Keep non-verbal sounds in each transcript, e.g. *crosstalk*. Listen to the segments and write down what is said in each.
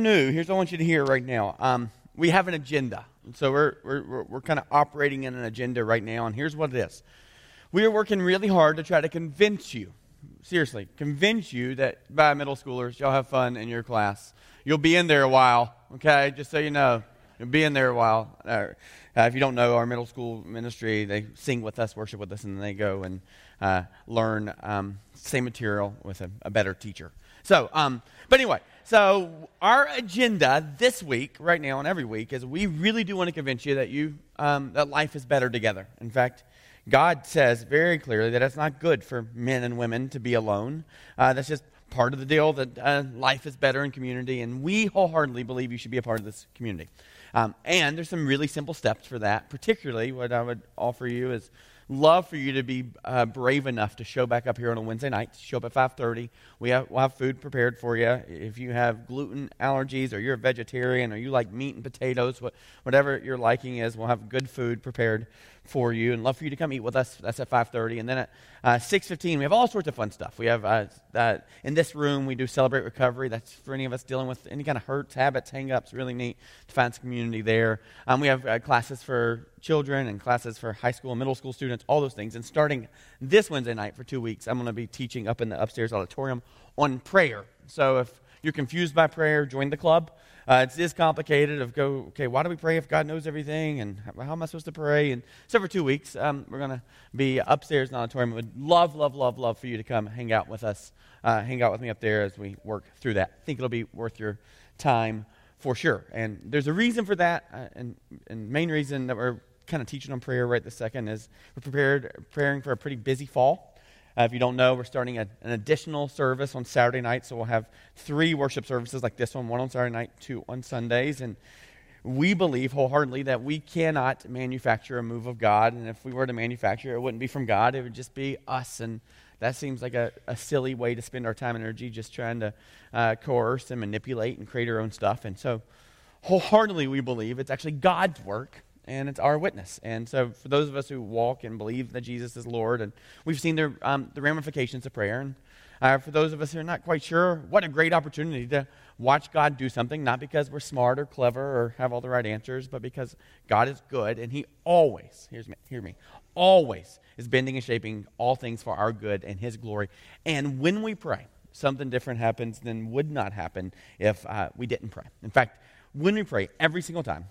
new, here's what I want you to hear right now. Um, we have an agenda. So we're, we're, we're kind of operating in an agenda right now, and here's what it is. We are working really hard to try to convince you, seriously, convince you that by middle schoolers, y'all have fun in your class. You'll be in there a while, okay? Just so you know. You'll be in there a while. Uh, if you don't know, our middle school ministry, they sing with us, worship with us, and then they go and uh, learn um, same material with a, a better teacher. So, um, but anyway, so our agenda this week, right now and every week, is we really do want to convince you that you um, that life is better together. In fact, God says very clearly that it's not good for men and women to be alone. Uh, that's just part of the deal. That uh, life is better in community, and we wholeheartedly believe you should be a part of this community. Um, and there's some really simple steps for that. Particularly, what I would offer you is love for you to be uh, brave enough to show back up here on a Wednesday night. Show up at 5:30. We have, we'll have food prepared for you. If you have gluten allergies, or you're a vegetarian, or you like meat and potatoes, what, whatever your liking is, we'll have good food prepared for you, and love for you to come eat with us. That's at 5:30, and then at uh, 6:15 we have all sorts of fun stuff. We have uh, in this room we do celebrate recovery. That's for any of us dealing with any kind of hurts, habits, hang-ups. Really neat to find some community there. Um, we have uh, classes for children and classes for high school and middle school students, all those things. And starting this Wednesday night for two weeks, I'm going to be teaching up in the upstairs auditorium on prayer. So if you're confused by prayer, join the club. Uh, it is this complicated of go, okay, why do we pray if God knows everything? And how, how am I supposed to pray? And so for two weeks, um, we're going to be upstairs in the auditorium. Would love, love, love, love for you to come hang out with us, uh, hang out with me up there as we work through that. I think it'll be worth your time for sure. And there's a reason for that, uh, and, and main reason that we're kind of teaching on prayer right this second is we're prepared, preparing for a pretty busy fall. Uh, if you don't know, we're starting a, an additional service on Saturday night, so we'll have three worship services like this one one on Saturday night, two on Sundays. And we believe wholeheartedly that we cannot manufacture a move of God. And if we were to manufacture it, wouldn't be from God, it would just be us. And that seems like a, a silly way to spend our time and energy just trying to uh, coerce and manipulate and create our own stuff. And so, wholeheartedly, we believe it's actually God's work and it's our witness. And so, for those of us who walk and believe that Jesus is Lord, and we've seen the, um, the ramifications of prayer, and uh, for those of us who are not quite sure, what a great opportunity to watch God do something, not because we're smart or clever or have all the right answers, but because God is good, and He always, here's me, hear me, always is bending and shaping all things for our good and His glory. And when we pray, something different happens than would not happen if uh, we didn't pray. In fact, when we pray, every single time,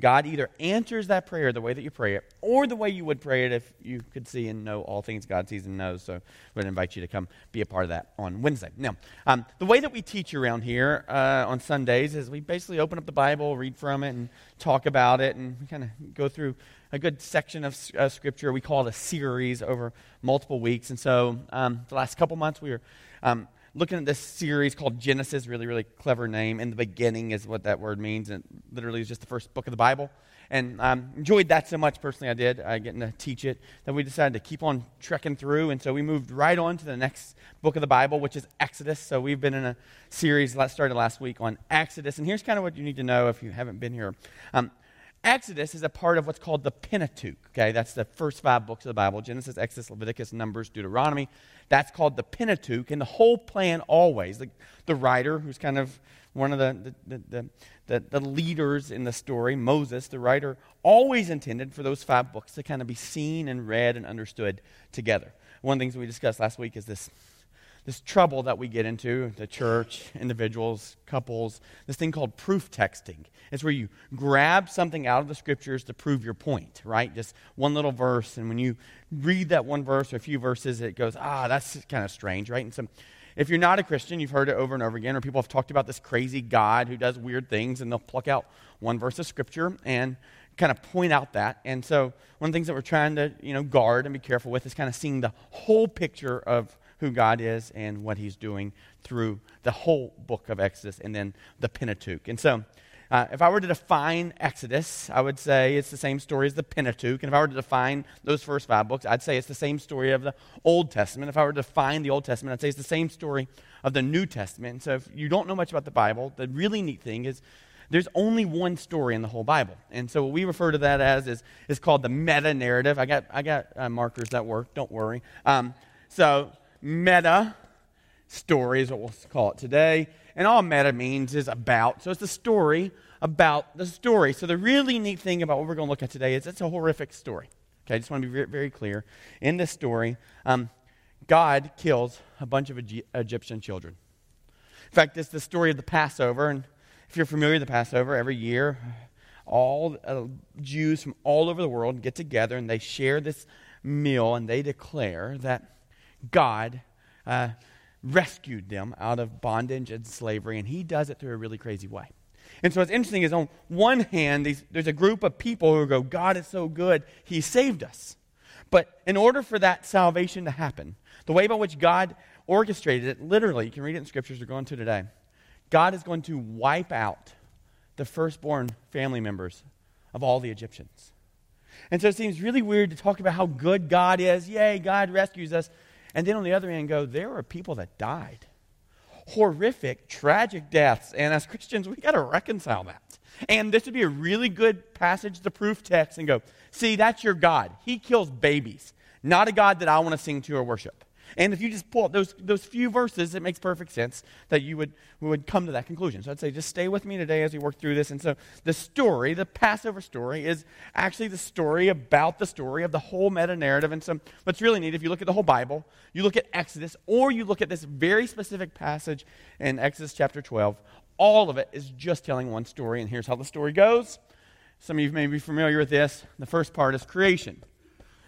God either answers that prayer the way that you pray it or the way you would pray it if you could see and know all things God sees and knows. So I would invite you to come be a part of that on Wednesday. Now, um, the way that we teach around here uh, on Sundays is we basically open up the Bible, read from it, and talk about it, and kind of go through a good section of uh, Scripture. We call it a series over multiple weeks. And so um, the last couple months we were. Um, looking at this series called Genesis, really, really clever name. In the beginning is what that word means. And literally is just the first book of the Bible. And um, enjoyed that so much personally, I did, uh, getting to teach it, that we decided to keep on trekking through. And so we moved right on to the next book of the Bible, which is Exodus. So we've been in a series that started last week on Exodus. And here's kind of what you need to know if you haven't been here. Um, Exodus is a part of what's called the Pentateuch. Okay, that's the first five books of the Bible Genesis, Exodus, Leviticus, Numbers, Deuteronomy. That's called the Pentateuch. And the whole plan always, the, the writer, who's kind of one of the, the, the, the, the leaders in the story, Moses, the writer, always intended for those five books to kind of be seen and read and understood together. One of the things we discussed last week is this this trouble that we get into, the church, individuals, couples, this thing called proof texting. It's where you grab something out of the scriptures to prove your point, right? Just one little verse, and when you read that one verse or a few verses, it goes, ah, that's kind of strange, right? And so if you're not a Christian, you've heard it over and over again, or people have talked about this crazy God who does weird things, and they'll pluck out one verse of scripture and kind of point out that. And so one of the things that we're trying to, you know, guard and be careful with is kind of seeing the whole picture of who God is and what He's doing through the whole book of Exodus and then the Pentateuch. And so, uh, if I were to define Exodus, I would say it's the same story as the Pentateuch. And if I were to define those first five books, I'd say it's the same story of the Old Testament. If I were to define the Old Testament, I'd say it's the same story of the New Testament. And so, if you don't know much about the Bible, the really neat thing is there's only one story in the whole Bible. And so what we refer to that as is, is called the meta narrative. I got, I got uh, markers that work, don't worry. Um, so meta story is what we'll call it today. and all meta means is about. So it's a story about the story. So the really neat thing about what we're going to look at today is it's a horrific story. Okay, I just want to be very, very clear. In this story, um, God kills a bunch of Egyptian children. In fact, it's the story of the Passover. And if you're familiar with the Passover, every year, all uh, Jews from all over the world get together and they share this meal and they declare that God uh, rescued them out of bondage and slavery. And he does it through a really crazy way. And so what's interesting is on one hand, these, there's a group of people who go, God is so good, he saved us. But in order for that salvation to happen, the way by which God orchestrated it, literally, you can read it in scriptures we're going to today, God is going to wipe out the firstborn family members of all the Egyptians. And so it seems really weird to talk about how good God is. Yay, God rescues us. And then on the other hand, go, there are people that died horrific, tragic deaths. And as Christians, we got to reconcile that. And this would be a really good passage the proof text and go, see, that's your God. He kills babies, not a God that I want to sing to or worship. And if you just pull up those, those few verses, it makes perfect sense that you would, would come to that conclusion. So I'd say just stay with me today as we work through this. And so the story, the Passover story, is actually the story about the story of the whole meta narrative. And so what's really neat, if you look at the whole Bible, you look at Exodus, or you look at this very specific passage in Exodus chapter 12, all of it is just telling one story. And here's how the story goes. Some of you may be familiar with this. The first part is creation.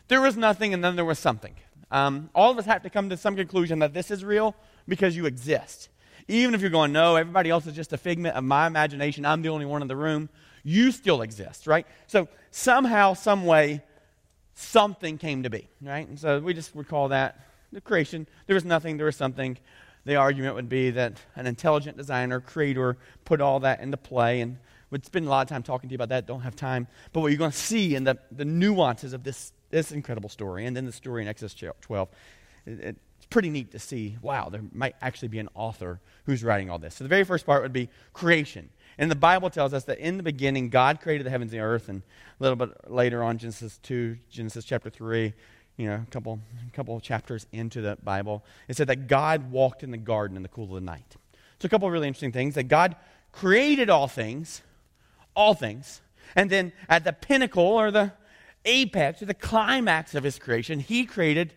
There was nothing, and then there was something. Um, all of us have to come to some conclusion that this is real because you exist. Even if you're going, no, everybody else is just a figment of my imagination, I'm the only one in the room, you still exist, right? So somehow, some way, something came to be, right? And so we just would call that the creation. There was nothing, there was something. The argument would be that an intelligent designer, creator, put all that into play and would spend a lot of time talking to you about that. Don't have time. But what you're going to see in the, the nuances of this this incredible story. And then the story in Exodus 12. It, it's pretty neat to see, wow, there might actually be an author who's writing all this. So the very first part would be creation. And the Bible tells us that in the beginning, God created the heavens and the earth. And a little bit later on, Genesis 2, Genesis chapter 3, you know, a couple, a couple of chapters into the Bible, it said that God walked in the garden in the cool of the night. So a couple of really interesting things that God created all things, all things, and then at the pinnacle or the apex, or the climax of his creation, he created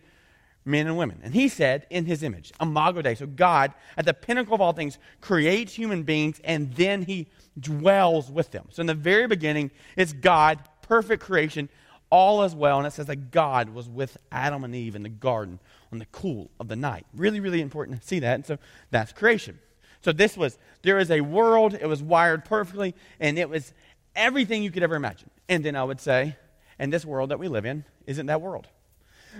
men and women. And he said, in his image, Imago Dei. So God, at the pinnacle of all things, creates human beings and then he dwells with them. So in the very beginning, it's God, perfect creation, all as well. And it says that God was with Adam and Eve in the garden on the cool of the night. Really, really important to see that. And so that's creation. So this was, there is a world, it was wired perfectly, and it was everything you could ever imagine. And then I would say, and this world that we live in isn't that world.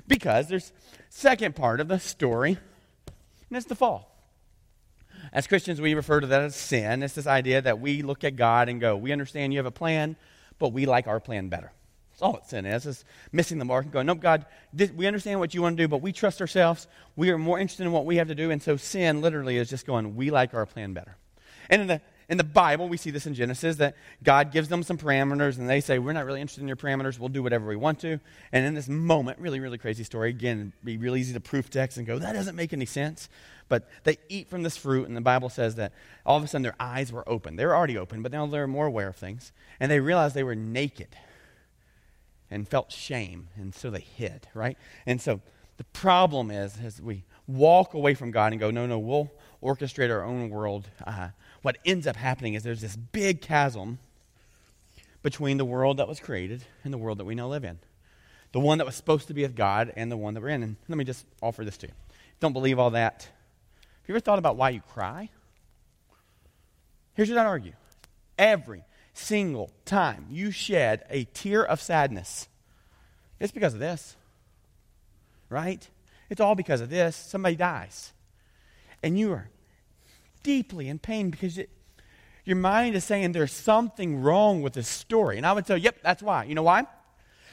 Because there's second part of the story, and it's the fall. As Christians, we refer to that as sin. It's this idea that we look at God and go, we understand you have a plan, but we like our plan better. That's all it sin is, is missing the mark and going, nope, God, this, we understand what you want to do, but we trust ourselves. We are more interested in what we have to do. And so sin literally is just going, we like our plan better. And in the in the Bible, we see this in Genesis, that God gives them some parameters, and they say, We're not really interested in your parameters. We'll do whatever we want to. And in this moment, really, really crazy story, again, be really easy to proof text and go, That doesn't make any sense. But they eat from this fruit, and the Bible says that all of a sudden their eyes were open. They were already open, but now they're more aware of things. And they realized they were naked and felt shame, and so they hid, right? And so the problem is, as we walk away from God and go, No, no, we'll orchestrate our own world. Uh, what ends up happening is there's this big chasm between the world that was created and the world that we now live in. The one that was supposed to be with God and the one that we're in. And let me just offer this to you. Don't believe all that. Have you ever thought about why you cry? Here's what I'd argue. Every single time you shed a tear of sadness, it's because of this. Right? It's all because of this. Somebody dies. And you are deeply in pain because it, your mind is saying there's something wrong with this story. And I would say, yep, that's why. You know why?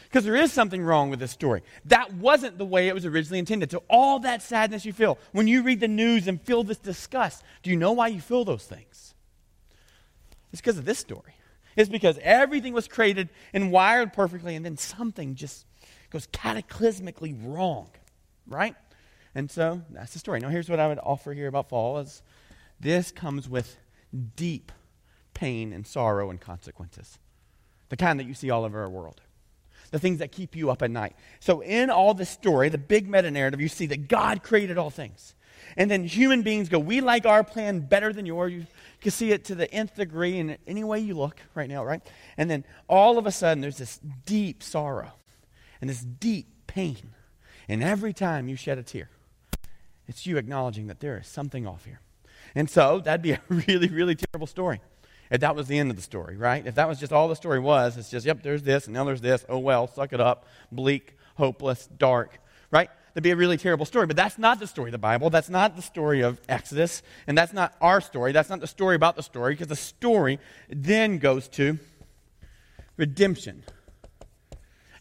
Because there is something wrong with this story. That wasn't the way it was originally intended. So, all that sadness you feel, when you read the news and feel this disgust, do you know why you feel those things? It's because of this story. It's because everything was created and wired perfectly, and then something just goes cataclysmically wrong, right? And so that's the story. Now, here's what I would offer here about fall: is this comes with deep pain and sorrow and consequences. The kind that you see all over our world. The things that keep you up at night. So, in all this story, the big meta narrative, you see that God created all things. And then human beings go, We like our plan better than yours. You can see it to the nth degree in any way you look right now, right? And then all of a sudden, there's this deep sorrow and this deep pain. And every time you shed a tear, it's you acknowledging that there is something off here. And so that'd be *laughs* a really, really terrible story if that was the end of the story, right? If that was just all the story was, it's just, yep, there's this, and now there's this. Oh, well, suck it up. Bleak, hopeless, dark, right? That'd be a really terrible story. But that's not the story of the Bible. That's not the story of Exodus. And that's not our story. That's not the story about the story, because the story then goes to redemption.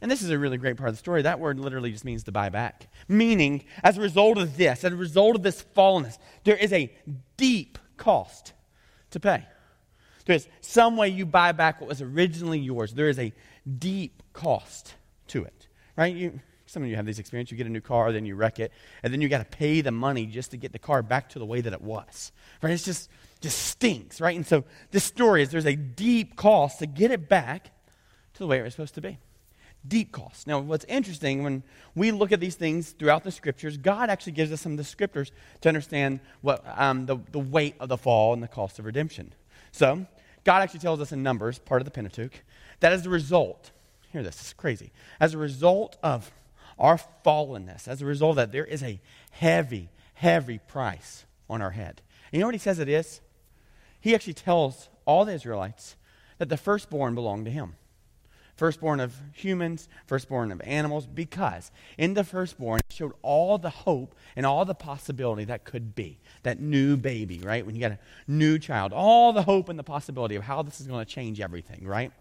And this is a really great part of the story. That word literally just means to buy back. Meaning, as a result of this, as a result of this fallenness, there is a deep cost to pay. There's some way you buy back what was originally yours. There is a deep cost to it. Right? You, some of you have this experience. You get a new car, then you wreck it, and then you got to pay the money just to get the car back to the way that it was. Right? It's just just stinks, right? And so this story is there's a deep cost to get it back to the way it was supposed to be deep cost. Now, what's interesting when we look at these things throughout the scriptures, God actually gives us some of the scriptures to understand what um, the, the weight of the fall and the cost of redemption. So, God actually tells us in Numbers, part of the Pentateuch, that as a result, hear this, this is crazy, as a result of our fallenness, as a result of that, there is a heavy, heavy price on our head. And you know what he says it is? He actually tells all the Israelites that the firstborn belonged to him firstborn of humans, firstborn of animals, because in the firstborn it showed all the hope and all the possibility that could be. That new baby, right? When you got a new child, all the hope and the possibility of how this is going to change everything, right?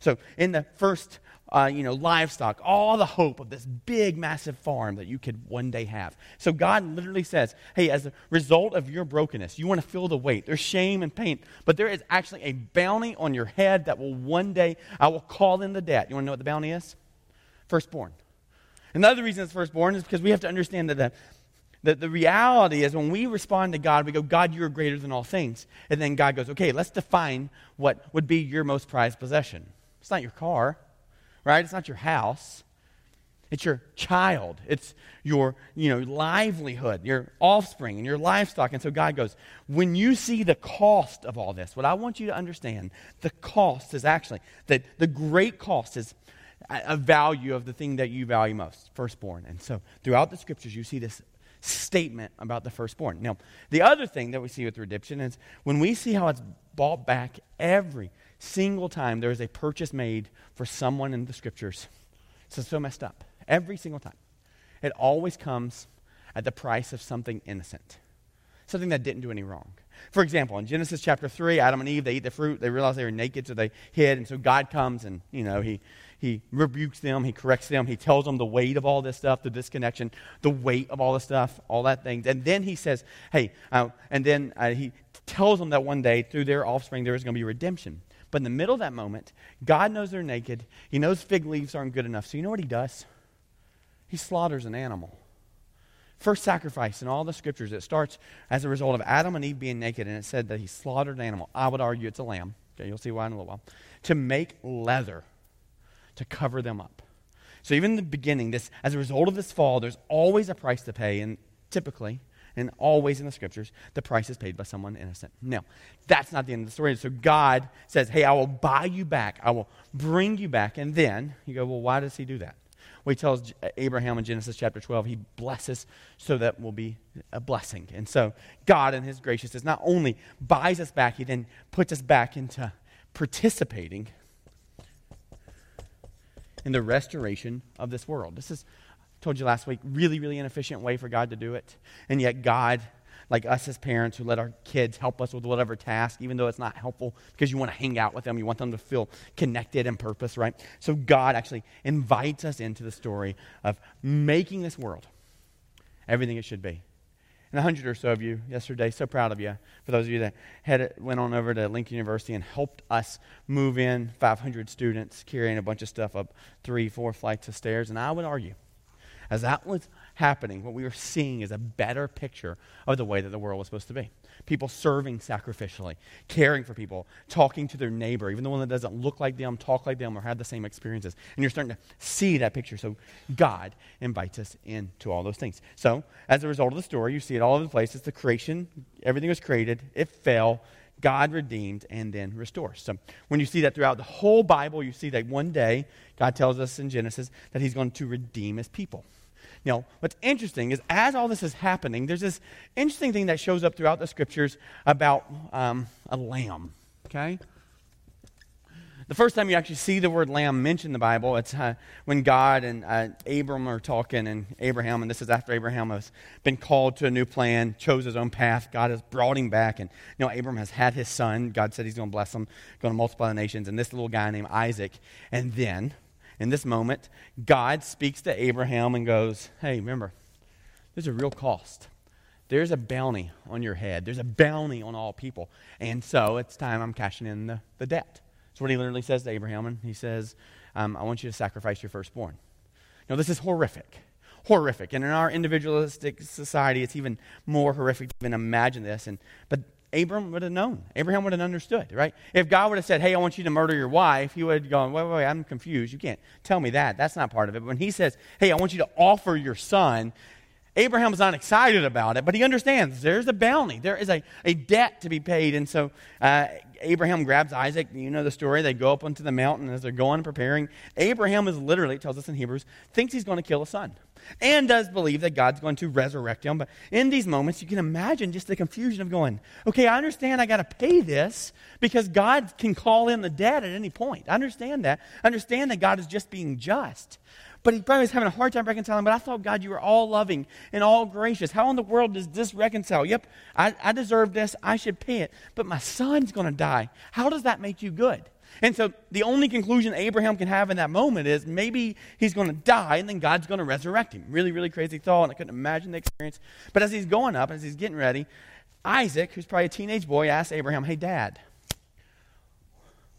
So in the first uh, you know, livestock, all the hope of this big, massive farm that you could one day have. So God literally says, hey, as a result of your brokenness, you want to feel the weight. There's shame and pain, but there is actually a bounty on your head that will one day, I will call in the debt. You want to know what the bounty is? Firstborn. Another reason it's firstborn is because we have to understand that the, that the reality is when we respond to God, we go, God, you're greater than all things. And then God goes, okay, let's define what would be your most prized possession. It's not your car right? It's not your house. It's your child. It's your, you know, livelihood, your offspring, and your livestock. And so God goes, when you see the cost of all this, what I want you to understand, the cost is actually, that the great cost is a value of the thing that you value most, firstborn. And so throughout the scriptures, you see this statement about the firstborn. Now, the other thing that we see with redemption is when we see how it's bought back every single time there is a purchase made for someone in the scriptures. It's so messed up. Every single time. It always comes at the price of something innocent, something that didn't do any wrong. For example, in Genesis chapter 3, Adam and Eve, they eat the fruit. They realize they were naked, so they hid. And so God comes and, you know, he, he rebukes them, he corrects them, he tells them the weight of all this stuff, the disconnection, the weight of all this stuff, all that things. And then he says, hey, uh, and then uh, he tells them that one day through their offspring there is going to be redemption. But in the middle of that moment, God knows they're naked. He knows fig leaves aren't good enough. So you know what he does? He slaughters an animal. First sacrifice in all the scriptures, it starts as a result of Adam and Eve being naked, and it said that he slaughtered an animal. I would argue it's a lamb. Okay, you'll see why in a little while. To make leather to cover them up. So even in the beginning, this as a result of this fall, there's always a price to pay, and typically and always in the scriptures, the price is paid by someone innocent. No, that's not the end of the story. So God says, Hey, I will buy you back. I will bring you back. And then you go, Well, why does he do that? Well, he tells uh, Abraham in Genesis chapter 12, he blesses so that will be a blessing. And so God, in his graciousness, not only buys us back, he then puts us back into participating in the restoration of this world. This is told you last week, really, really inefficient way for God to do it. And yet, God, like us as parents who let our kids help us with whatever task, even though it's not helpful because you want to hang out with them, you want them to feel connected and purpose, right? So, God actually invites us into the story of making this world everything it should be. And a hundred or so of you yesterday, so proud of you. For those of you that had, went on over to Lincoln University and helped us move in 500 students carrying a bunch of stuff up three, four flights of stairs. And I would argue as that was happening, what we were seeing is a better picture of the way that the world was supposed to be. people serving sacrificially, caring for people, talking to their neighbor, even the one that doesn't look like them, talk like them, or have the same experiences. And you're starting to see that picture. So God invites us into all those things. So as a result of the story, you see it all over the place. It's the creation, everything was created, it fell. God redeemed and then restores. So when you see that throughout the whole Bible, you see that one day God tells us in Genesis that He's going to redeem His people. Know, what's interesting is as all this is happening, there's this interesting thing that shows up throughout the scriptures about um, a lamb. Okay? The first time you actually see the word lamb mentioned in the Bible, it's uh, when God and uh, Abram are talking, and Abraham, and this is after Abraham has been called to a new plan, chose his own path. God has brought him back, and you know, Abram has had his son. God said he's going to bless him, going to multiply the nations, and this little guy named Isaac. And then in this moment, God speaks to Abraham and goes, Hey, remember, there's a real cost. There's a bounty on your head. There's a bounty on all people. And so it's time I'm cashing in the, the debt. That's what he literally says to Abraham. And he says, um, I want you to sacrifice your firstborn. Now, this is horrific. Horrific. And in our individualistic society, it's even more horrific to even imagine this. And, but Abram would have known. Abraham would have understood, right? If God would have said, Hey, I want you to murder your wife, he would have gone, Wait, wait, wait, I'm confused. You can't tell me that. That's not part of it. But when he says, Hey, I want you to offer your son, Abraham's not excited about it, but he understands there's a bounty. There is a, a debt to be paid. And so uh, Abraham grabs Isaac. You know the story. They go up onto the mountain as they're going preparing. Abraham is literally, it tells us in Hebrews, thinks he's going to kill a son and does believe that God's going to resurrect him. But in these moments, you can imagine just the confusion of going, okay, I understand I got to pay this because God can call in the debt at any point. I understand that. I understand that God is just being just. But he probably was having a hard time reconciling. But I thought, God, you were all loving and all gracious. How in the world does this reconcile? Yep, I, I deserve this. I should pay it. But my son's going to die. How does that make you good? And so the only conclusion Abraham can have in that moment is maybe he's going to die and then God's going to resurrect him. Really, really crazy thought, and I couldn't imagine the experience. But as he's going up, as he's getting ready, Isaac, who's probably a teenage boy, asks Abraham, Hey, dad,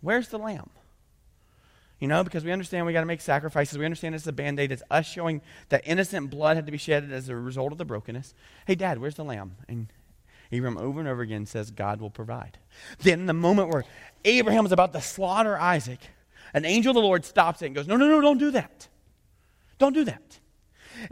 where's the lamb? You know, because we understand we got to make sacrifices. We understand it's a band aid. It's us showing that innocent blood had to be shed as a result of the brokenness. Hey, dad, where's the lamb? And Abraham over and over again says, God will provide. Then, the moment where Abraham is about to slaughter Isaac, an angel of the Lord stops it and goes, No, no, no, don't do that. Don't do that.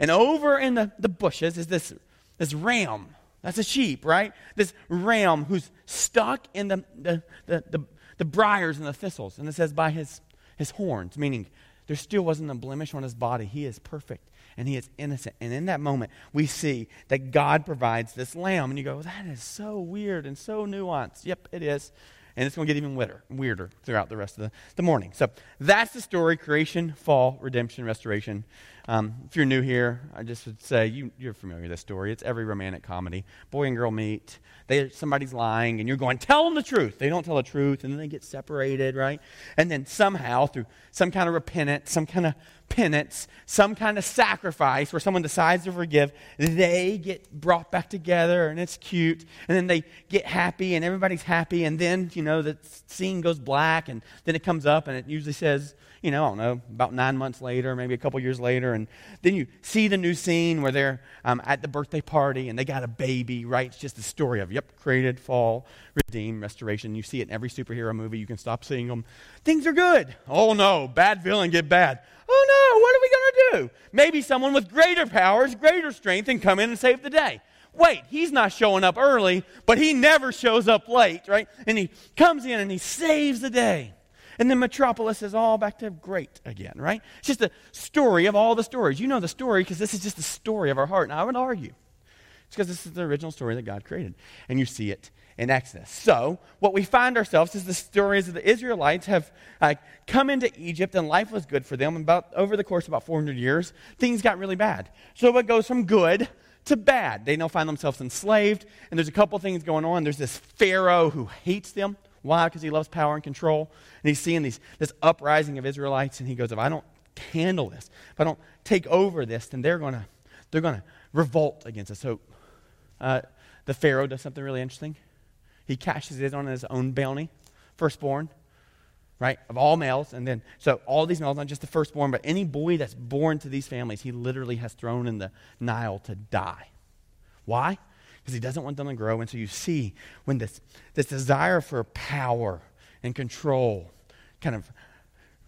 And over in the, the bushes is this, this ram. That's a sheep, right? This ram who's stuck in the, the, the, the, the briars and the thistles. And it says, by his, his horns, meaning there still wasn't a blemish on his body. He is perfect and he is innocent. And in that moment, we see that God provides this lamb. And you go, that is so weird and so nuanced. Yep, it is. And it's going to get even weirder, weirder throughout the rest of the, the morning. So that's the story creation, fall, redemption, restoration. Um, if you're new here, I just would say you, you're familiar with this story. It's every romantic comedy. Boy and girl meet. They, somebody's lying, and you're going, tell them the truth. They don't tell the truth, and then they get separated, right? And then somehow, through some kind of repentance, some kind of penance, some kind of sacrifice where someone decides to forgive, they get brought back together and it's cute. And then they get happy and everybody's happy. And then, you know, the scene goes black and then it comes up and it usually says, you know, I don't know, about nine months later, maybe a couple years later. And then you see the new scene where they're um, at the birthday party and they got a baby, right? It's just the story of, yep, created, fall, redeem, restoration. You see it in every superhero movie. You can stop seeing them. Things are good. Oh no, bad villain get bad. Oh no, what are we going to do? Maybe someone with greater powers, greater strength, can come in and save the day. Wait, he's not showing up early, but he never shows up late, right? And he comes in and he saves the day. And then Metropolis is all back to great again, right? It's just a story of all the stories. You know the story because this is just the story of our heart. And I would argue it's because this is the original story that God created. And you see it in Exodus. So, what we find ourselves is the stories of the Israelites have uh, come into Egypt and life was good for them. About over the course of about 400 years, things got really bad. So, it goes from good to bad. They now find themselves enslaved, and there's a couple things going on. There's this Pharaoh who hates them. Why? Because he loves power and control. And he's seeing these, this uprising of Israelites, and he goes, If I don't handle this, if I don't take over this, then they're going to they're to revolt against us. So uh, the Pharaoh does something really interesting. He cashes in on his own bounty, firstborn, right, of all males. And then, so all these males, not just the firstborn, but any boy that's born to these families, he literally has thrown in the Nile to die. Why? Because he doesn't want them to grow. And so you see when this, this desire for power and control kind of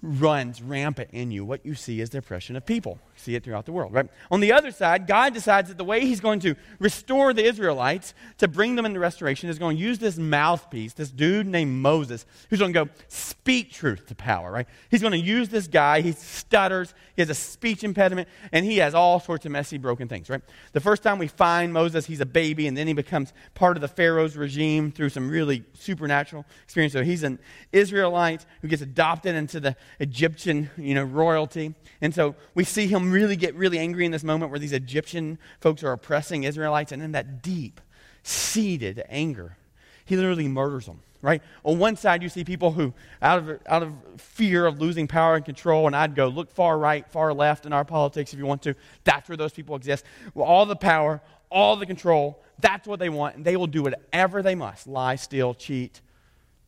runs rampant in you, what you see is the oppression of people. You see it throughout the world, right? On the other side, God decides that the way He's going to restore the Israelites to bring them into restoration is going to use this mouthpiece, this dude named Moses, who's going to go speak truth to power, right? He's going to use this guy. He stutters, he has a speech impediment, and he has all sorts of messy, broken things, right? The first time we find Moses, he's a baby, and then he becomes part of the Pharaoh's regime through some really supernatural experience. So he's an Israelite who gets adopted into the Egyptian, you know, royalty. And so we see him really get really angry in this moment where these Egyptian folks are oppressing Israelites, and in that deep seated anger, he literally murders them. Right? On one side, you see people who, out of, out of fear of losing power and control, and I'd go look far right, far left in our politics if you want to. That's where those people exist. Well, all the power, all the control, that's what they want, and they will do whatever they must lie, steal, cheat,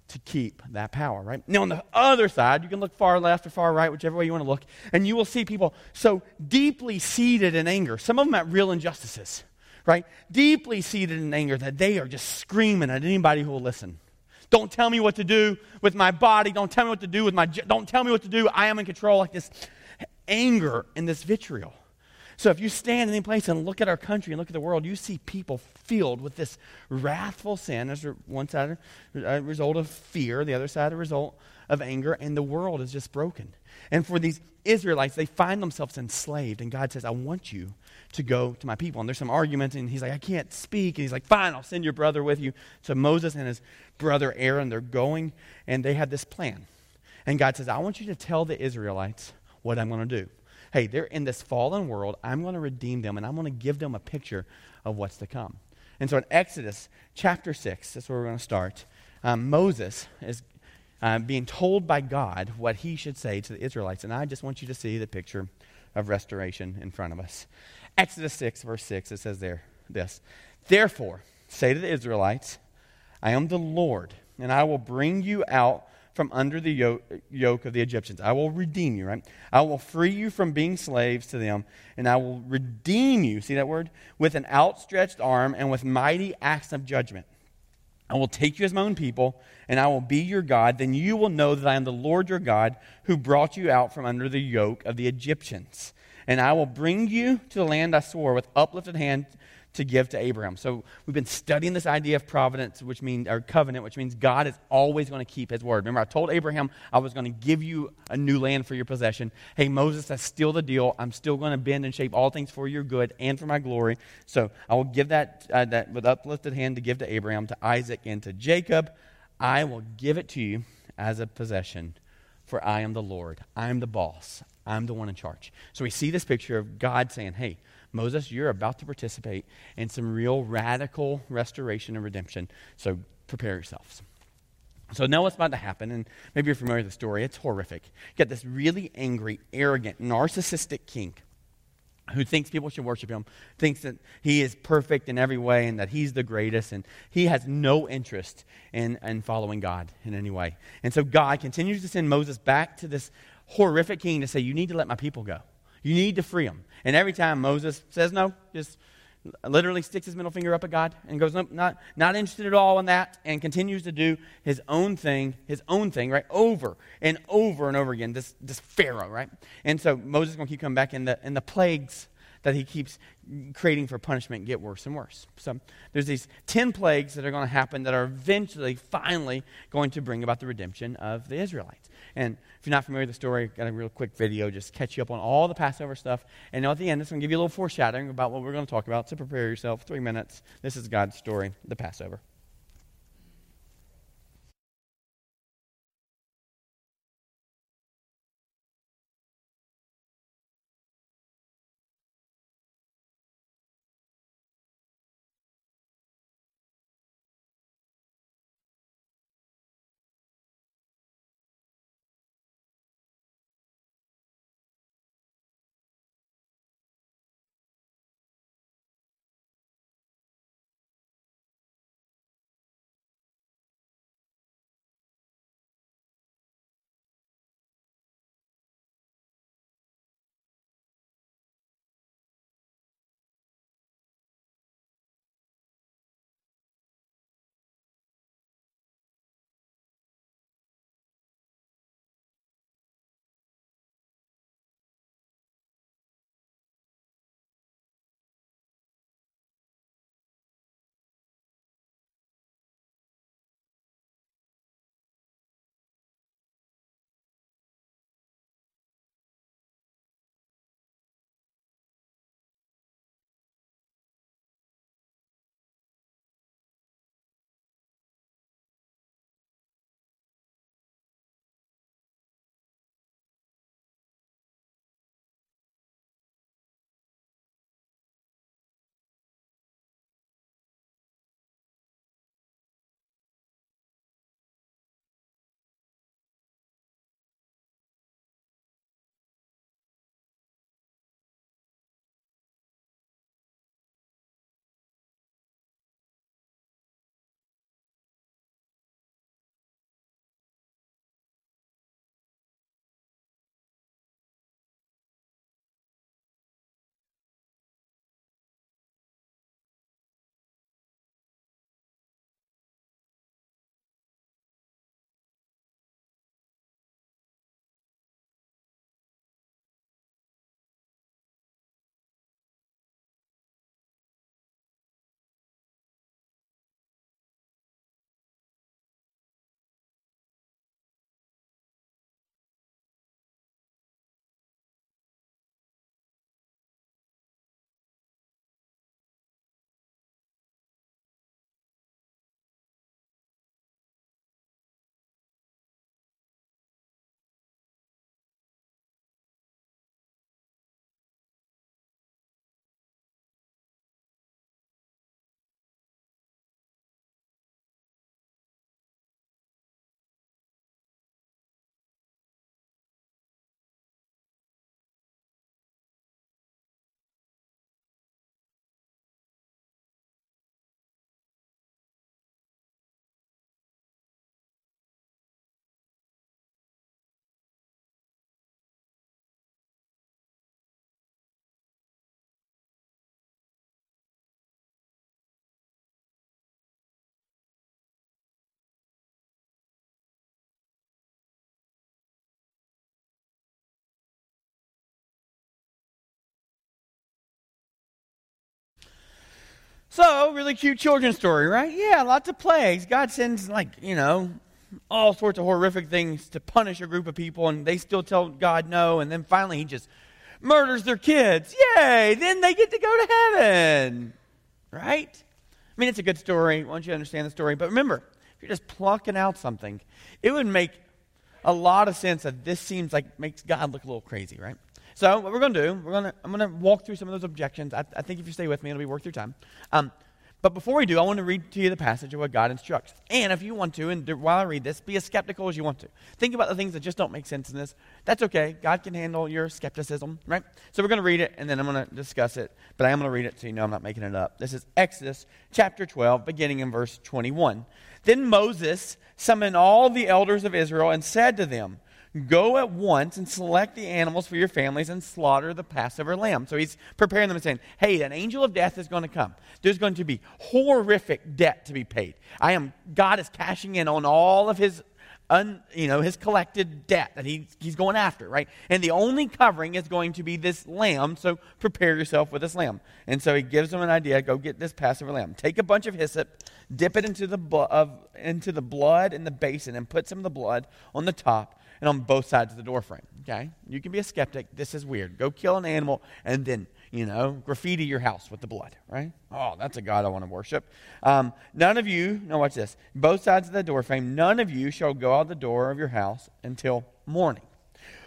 to keep that power, right? Now, on the other side, you can look far left or far right, whichever way you want to look, and you will see people so deeply seated in anger, some of them at real injustices, right? Deeply seated in anger that they are just screaming at anybody who will listen. Don't tell me what to do with my body. Don't tell me what to do with my. Don't tell me what to do. I am in control. Like this anger and this vitriol. So if you stand in any place and look at our country and look at the world, you see people filled with this wrathful sin as one side a result of fear, the other side a result of anger, and the world is just broken. And for these Israelites, they find themselves enslaved, and God says, I want you to go to my people. And there's some argument, and he's like, I can't speak. And he's like, Fine, I'll send your brother with you. So Moses and his brother Aaron, they're going, and they had this plan. And God says, I want you to tell the Israelites what I'm going to do hey, they're in this fallen world. I'm going to redeem them, and I'm going to give them a picture of what's to come. And so in Exodus chapter 6, that's where we're going to start, um, Moses is uh, being told by God what he should say to the Israelites. And I just want you to see the picture of restoration in front of us. Exodus 6, verse 6, it says there this Therefore, say to the Israelites, I am the Lord, and I will bring you out from under the yoke, of the Egyptians. I will redeem you, right? I will free you from being slaves to them, and I will redeem you, see that word? With an outstretched arm and with mighty acts of judgment. I will take you as my own people, and I will be your God. Then you will know that I am the Lord your God who brought you out from under the yoke of the Egyptians. And I will bring you to the land I swore with uplifted hand to give to Abraham. So we've been studying this idea of providence, which means or covenant, which means God is always going to keep his word. Remember, I told Abraham I was going to give you a new land for your possession. Hey, Moses, that's still the deal. I'm still going to bend and shape all things for your good and for my glory. So I will give that, uh, that with uplifted hand to give to Abraham, to Isaac, and to Jacob. I will give it to you as a possession, for I am the Lord. I am the boss. I'm the one in charge. So we see this picture of God saying, hey, Moses, you're about to participate in some real radical restoration and redemption. So prepare yourselves. So now what's about to happen, and maybe you're familiar with the story, it's horrific. You got this really angry, arrogant, narcissistic king who thinks people should worship him, thinks that he is perfect in every way and that he's the greatest, and he has no interest in, in following God in any way. And so God continues to send Moses back to this horrific king to say, You need to let my people go. You need to free them. And every time Moses says no, just literally sticks his middle finger up at God and goes, nope, not, not interested at all in that, and continues to do his own thing, his own thing, right? Over and over and over again, this, this Pharaoh, right? And so Moses is going to keep coming back, and the, and the plagues that he keeps creating for punishment get worse and worse. So there's these 10 plagues that are going to happen that are eventually, finally, going to bring about the redemption of the Israelites. And if you're not familiar with the story, I've got a real quick video, just catch you up on all the Passover stuff. And at the end, it's going to give you a little foreshadowing about what we're going to talk about. So prepare yourself. Three minutes. This is God's story, the Passover. So, really cute children's story, right? Yeah, lots of plagues. God sends, like, you know, all sorts of horrific things to punish a group of people, and they still tell God no, and then finally he just murders their kids. Yay! Then they get to go to heaven. Right? I mean, it's a good story once you understand the story. But remember, if you're just plucking out something, it would make a lot of sense that this seems like makes God look a little crazy, right? So what we're going to do, we're going to, I'm going to walk through some of those objections. I, I, think if you stay with me, it'll be worth your time. Um, but before we do, I want to read to you the passage of what God instructs. And if you want to, and while I read this, be as skeptical as you want to. Think about the things that just don't make sense in this. That's okay. God can handle your skepticism, right? So we're going to read it, and then I'm going to discuss it. But I am going to read it so you know I'm not making it up. This is Exodus chapter 12, beginning in verse 21. Then Moses summoned all the elders of Israel and said to them, Go at once and select the animals for your families and slaughter the Passover lamb. So he's preparing them and saying, Hey, an angel of death is going to come. There's going to be horrific debt to be paid. I am, God is cashing in on all of his Un, you know, his collected debt that he, he's going after, right? And the only covering is going to be this lamb, so prepare yourself with this lamb. And so he gives them an idea go get this Passover lamb. Take a bunch of hyssop, dip it into the, of, into the blood in the basin, and put some of the blood on the top and on both sides of the doorframe. Okay? You can be a skeptic. This is weird. Go kill an animal and then, you know, graffiti your house with the blood, right? Oh, that's a God I want to worship. Um, none of you, now watch this, both sides of the doorframe, none of you shall go out the door of your house until morning.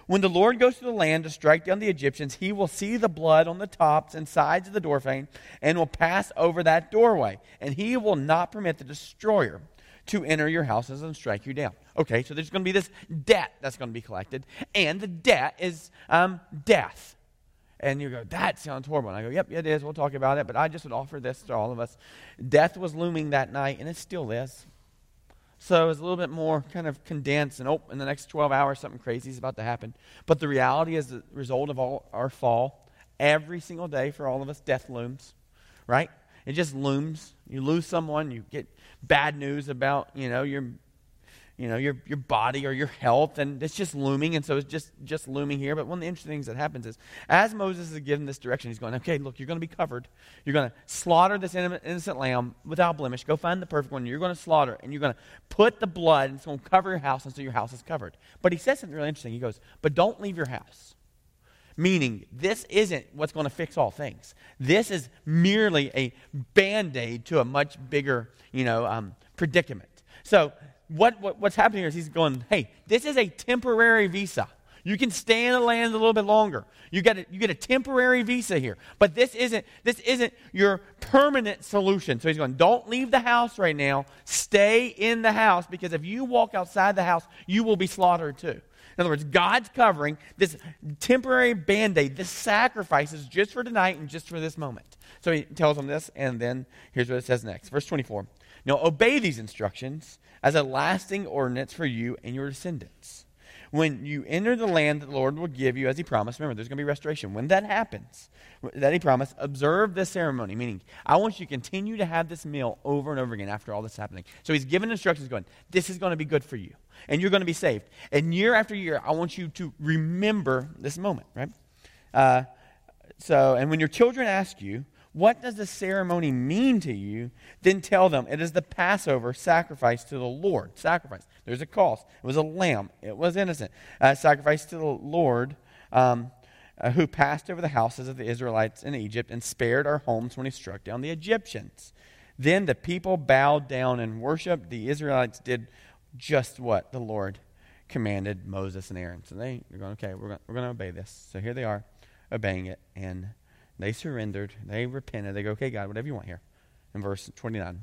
When the Lord goes to the land to strike down the Egyptians, he will see the blood on the tops and sides of the doorframe and will pass over that doorway. And he will not permit the destroyer to enter your houses and strike you down. Okay, so there's going to be this debt that's going to be collected, and the debt is um, death. And you go, that sounds horrible. And I go, yep, it is. We'll talk about it. But I just would offer this to all of us. Death was looming that night, and it still is. So it's a little bit more kind of condensed, and oh, in the next 12 hours, something crazy is about to happen. But the reality is the result of all our fall, every single day for all of us, death looms, right? It just looms. You lose someone, you get bad news about, you know, your you know, your, your body or your health, and it's just looming, and so it's just, just looming here. But one of the interesting things that happens is, as Moses is given this direction, he's going, okay, look, you're going to be covered. You're going to slaughter this innocent lamb without blemish. Go find the perfect one. You're going to slaughter, and you're going to put the blood, and it's going to cover your house, and so your house is covered. But he says something really interesting. He goes, but don't leave your house. Meaning, this isn't what's going to fix all things. This is merely a band aid to a much bigger, you know, um, predicament. So, what, what, what's happening here is he's going, hey, this is a temporary visa. You can stay in the land a little bit longer. You get a, you get a temporary visa here, but this isn't this isn't your permanent solution. So he's going, don't leave the house right now. Stay in the house because if you walk outside the house, you will be slaughtered too. In other words, God's covering this temporary band aid, this sacrifice is just for tonight and just for this moment. So he tells them this, and then here's what it says next. Verse 24. Now obey these instructions as a lasting ordinance for you and your descendants. When you enter the land that the Lord will give you as he promised, remember, there's going to be restoration. When that happens, that he promised, observe this ceremony, meaning I want you to continue to have this meal over and over again after all this happening. So he's given instructions going, this is going to be good for you and you're going to be saved. And year after year, I want you to remember this moment, right? Uh, so, and when your children ask you, what does the ceremony mean to you? Then tell them it is the Passover sacrifice to the Lord. Sacrifice. There's a cost. It was a lamb. It was innocent. Uh, sacrifice to the Lord, um, uh, who passed over the houses of the Israelites in Egypt and spared our homes when he struck down the Egyptians. Then the people bowed down and worshiped. The Israelites did just what the Lord commanded Moses and Aaron. So they, they're going, okay, we're going, we're going to obey this. So here they are, obeying it. And they surrendered. They repented. They go, okay, God, whatever you want here. In verse 29.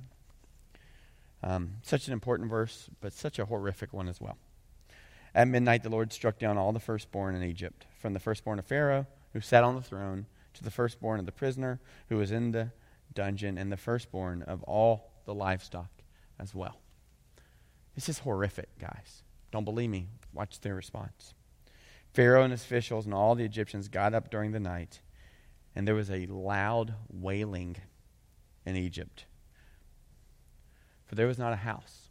Um, such an important verse, but such a horrific one as well. At midnight, the Lord struck down all the firstborn in Egypt, from the firstborn of Pharaoh, who sat on the throne, to the firstborn of the prisoner who was in the dungeon, and the firstborn of all the livestock as well. This is horrific, guys. Don't believe me? Watch their response. Pharaoh and his officials and all the Egyptians got up during the night, and there was a loud wailing in Egypt. For there was not a house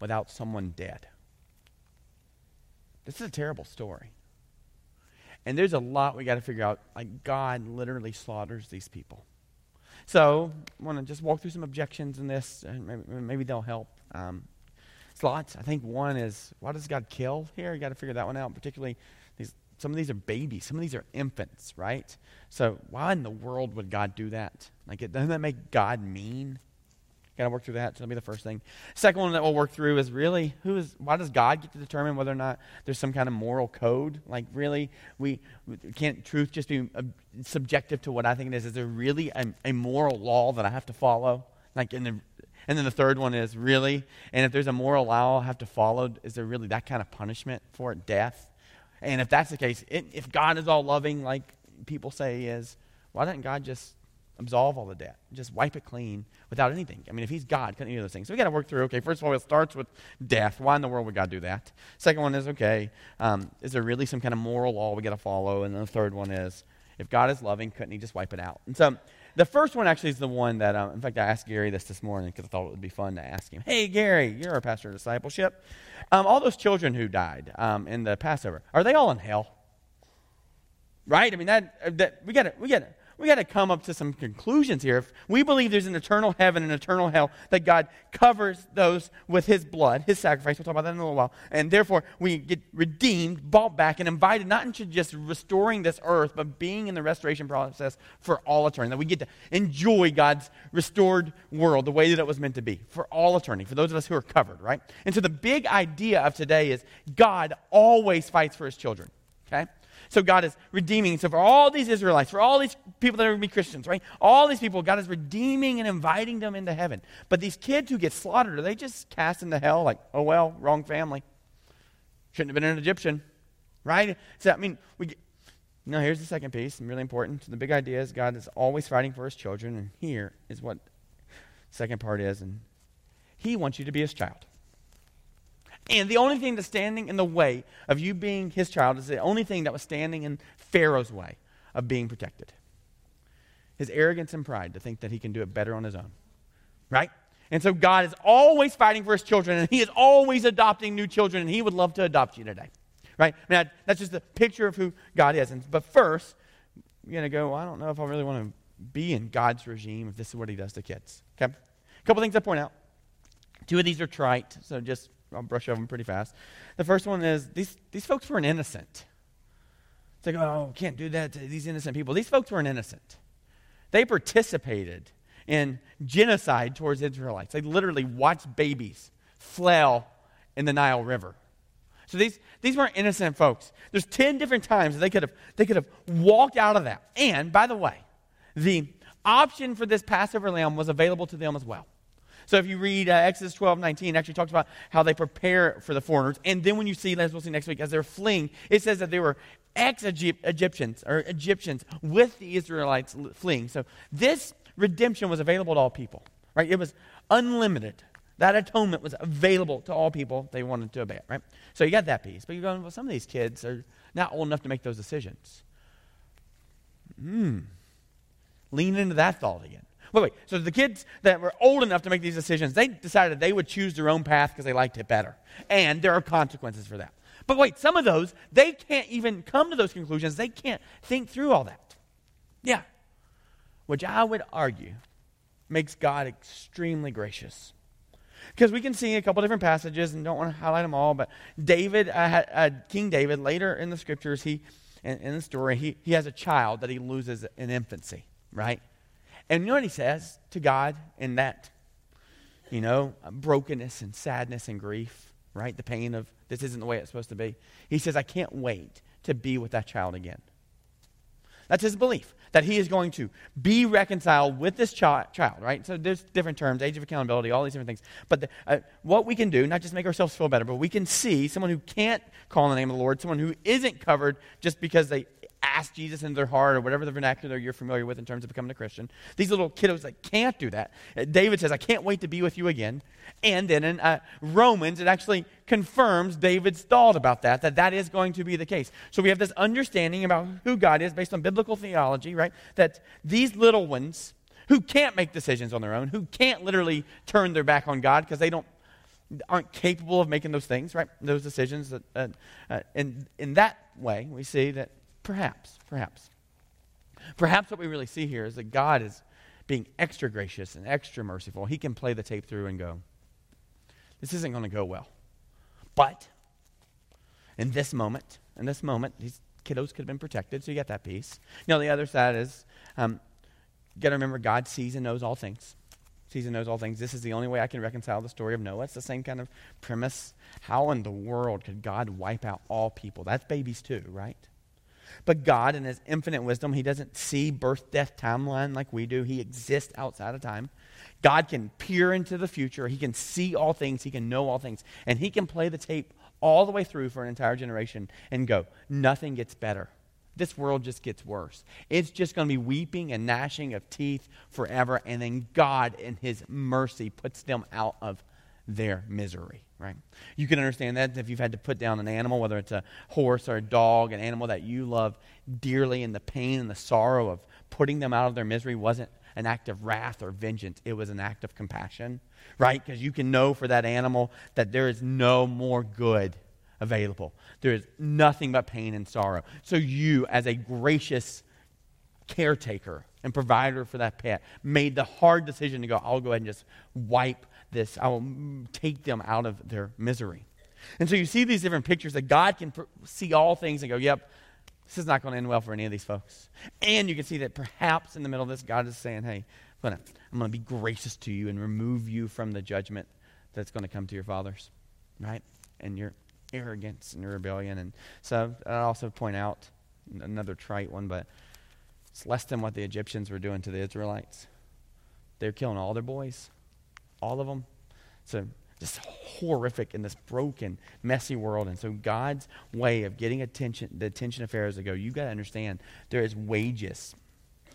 without someone dead. This is a terrible story. And there's a lot we got to figure out. Like, God literally slaughters these people. So I want to just walk through some objections in this, and maybe, maybe they'll help. Um, it's lots. I think one is why does God kill here? You got to figure that one out. Particularly, these some of these are babies, some of these are infants, right? So why in the world would God do that? Like, it, doesn't that make God mean? Got to work through that. So that'll be the first thing. Second one that we'll work through is really who is. Why does God get to determine whether or not there's some kind of moral code? Like really, we, we can't truth just be uh, subjective to what I think it is. Is there really a, a moral law that I have to follow? Like in the, and then the third one is really, and if there's a moral law I have to follow, is there really that kind of punishment for it, death? And if that's the case, it, if God is all loving, like people say he is, why doesn't God just absolve all the debt. Just wipe it clean without anything. I mean, if he's God, couldn't of those things. So we got to work through, okay, first of all, it starts with death. Why in the world would God do that? Second one is, okay, um, is there really some kind of moral law we got to follow? And then the third one is, if God is loving, couldn't he just wipe it out? And so the first one actually is the one that, um, in fact, I asked Gary this this morning because I thought it would be fun to ask him. Hey, Gary, you're our pastor of discipleship. Um, all those children who died um, in the Passover, are they all in hell? Right? I mean, that, that we got to we got to we got to come up to some conclusions here. If we believe there's an eternal heaven and eternal hell, that God covers those with his blood, his sacrifice, we'll talk about that in a little while, and therefore we get redeemed, bought back, and invited not into just restoring this earth, but being in the restoration process for all eternity. That we get to enjoy God's restored world the way that it was meant to be for all eternity, for those of us who are covered, right? And so the big idea of today is God always fights for his children, okay? So God is redeeming. So for all these Israelites, for all these people that are going to be Christians, right? All these people, God is redeeming and inviting them into heaven. But these kids who get slaughtered, are they just cast into hell like, oh well, wrong family? Shouldn't have been an Egyptian, right? So, I mean, we get, no, here's the second piece, and really important. So the big idea is God is always fighting for his children, and here is what second part is, and he wants you to be his child. And the only thing that's standing in the way of you being his child is the only thing that was standing in Pharaoh's way of being protected his arrogance and pride to think that he can do it better on his own. Right? And so God is always fighting for his children, and he is always adopting new children, and he would love to adopt you today. Right? I mean, that's just a picture of who God is. And, but first, you're going to go, well, I don't know if I really want to be in God's regime if this is what he does to kids. Okay? A couple things I point out. Two of these are trite, so just I'll brush over them pretty fast. The first one is these, these folks weren't innocent. It's like, oh, can't do that to these innocent people. These folks weren't innocent. They participated in genocide towards Israelites. They literally watched babies flail in the Nile River. So these, these weren't innocent folks. There's 10 different times they could have they could have walked out of that. And by the way, the option for this Passover lamb was available to them as well. So if you read uh, Exodus 12, 19, actually talks about how they prepare for the foreigners. And then when you see, as we'll see next week, as they're fleeing, it says that they were ex-Egyptians or Egyptians with the Israelites fleeing. So this redemption was available to all people, right? It was unlimited. That atonement was available to all people they wanted to obey it, right? So you got that piece. But you're going, well, some of these kids are not old enough to make those decisions. Hmm. Lean into that thought again. Wait, wait. So the kids that were old enough to make these decisions, they decided they would choose their own path because they liked it better. And there are consequences for that. But wait, some of those, they can't even come to those conclusions. They can't think through all that. Yeah. Which I would argue makes God extremely gracious. Because we can see a couple different passages and don't want to highlight them all, but David, uh, uh, King David, later in the scriptures, he, in, in the story, he, he has a child that he loses in infancy, right? And you know what he says to God in that, you know, brokenness and sadness and grief, right? The pain of this isn't the way it's supposed to be. He says, I can't wait to be with that child again. That's his belief, that he is going to be reconciled with this child, right? So there's different terms, age of accountability, all these different things. But the, uh, what we can do, not just make ourselves feel better, but we can see someone who can't call the name of the Lord, someone who isn't covered just because they ask Jesus into their heart or whatever the vernacular you're familiar with in terms of becoming a Christian. These little kiddos that can't do that. Uh, David says, I can't wait to be with you again. And then in uh, Romans, it actually confirms David's thought about that, that that is going to be the case. So we have this understanding about who God is based on biblical theology, right? That these little ones who can't make decisions on their own, who can't literally turn their back on God because they don't aren't capable of making those things, right? Those decisions. That, uh, uh, and in that way, we see that Perhaps, perhaps. Perhaps what we really see here is that God is, being extra gracious and extra merciful, he can play the tape through and go, this isn't going to go well. But in this moment, in this moment, these kiddos could have been protected, so you get that piece. Now, the other side is, um, you got to remember God sees and knows all things. Sees and knows all things. This is the only way I can reconcile the story of Noah. It's the same kind of premise. How in the world could God wipe out all people? That's babies too, right? But God, in His infinite wisdom, He doesn't see birth, death, timeline like we do. He exists outside of time. God can peer into the future. He can see all things. He can know all things. And He can play the tape all the way through for an entire generation and go, nothing gets better. This world just gets worse. It's just going to be weeping and gnashing of teeth forever. And then God, in His mercy, puts them out of their misery, right? You can understand that if you've had to put down an animal, whether it's a horse or a dog, an animal that you love dearly, and the pain and the sorrow of putting them out of their misery wasn't an act of wrath or vengeance, it was an act of compassion, right? Because you can know for that animal that there is no more good available. There is nothing but pain and sorrow. So you, as a gracious caretaker and provider for that pet, made the hard decision to go, I'll go ahead and just wipe this. I will take them out of their misery. And so you see these different pictures that God can see all things and go, yep, this is not going to end well for any of these folks. And you can see that perhaps in the middle of this, God is saying, hey, I'm going to, be gracious to you and remove you from the judgment that's going to come to your fathers, right? And your arrogance and your rebellion. And so I also point out another trite one, but it's less than what the Egyptians were doing to the Israelites. They're killing all their boys all of them. So just horrific in this broken, messy world. And so God's way of getting attention, the attention of Pharaoh to go, you got to understand there is wages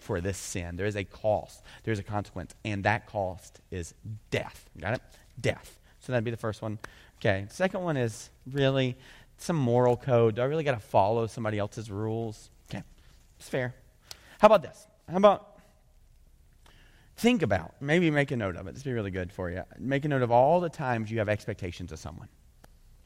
for this sin. There is a cost. There is a consequence. And that cost is death. Got it? Death. So that'd be the first one. Okay. Second one is really some moral code. Do I really got to follow somebody else's rules? Okay. It's fair. How about this? How about think about, maybe make a note of it. This would be really good for you. Make a note of all the times you have expectations of someone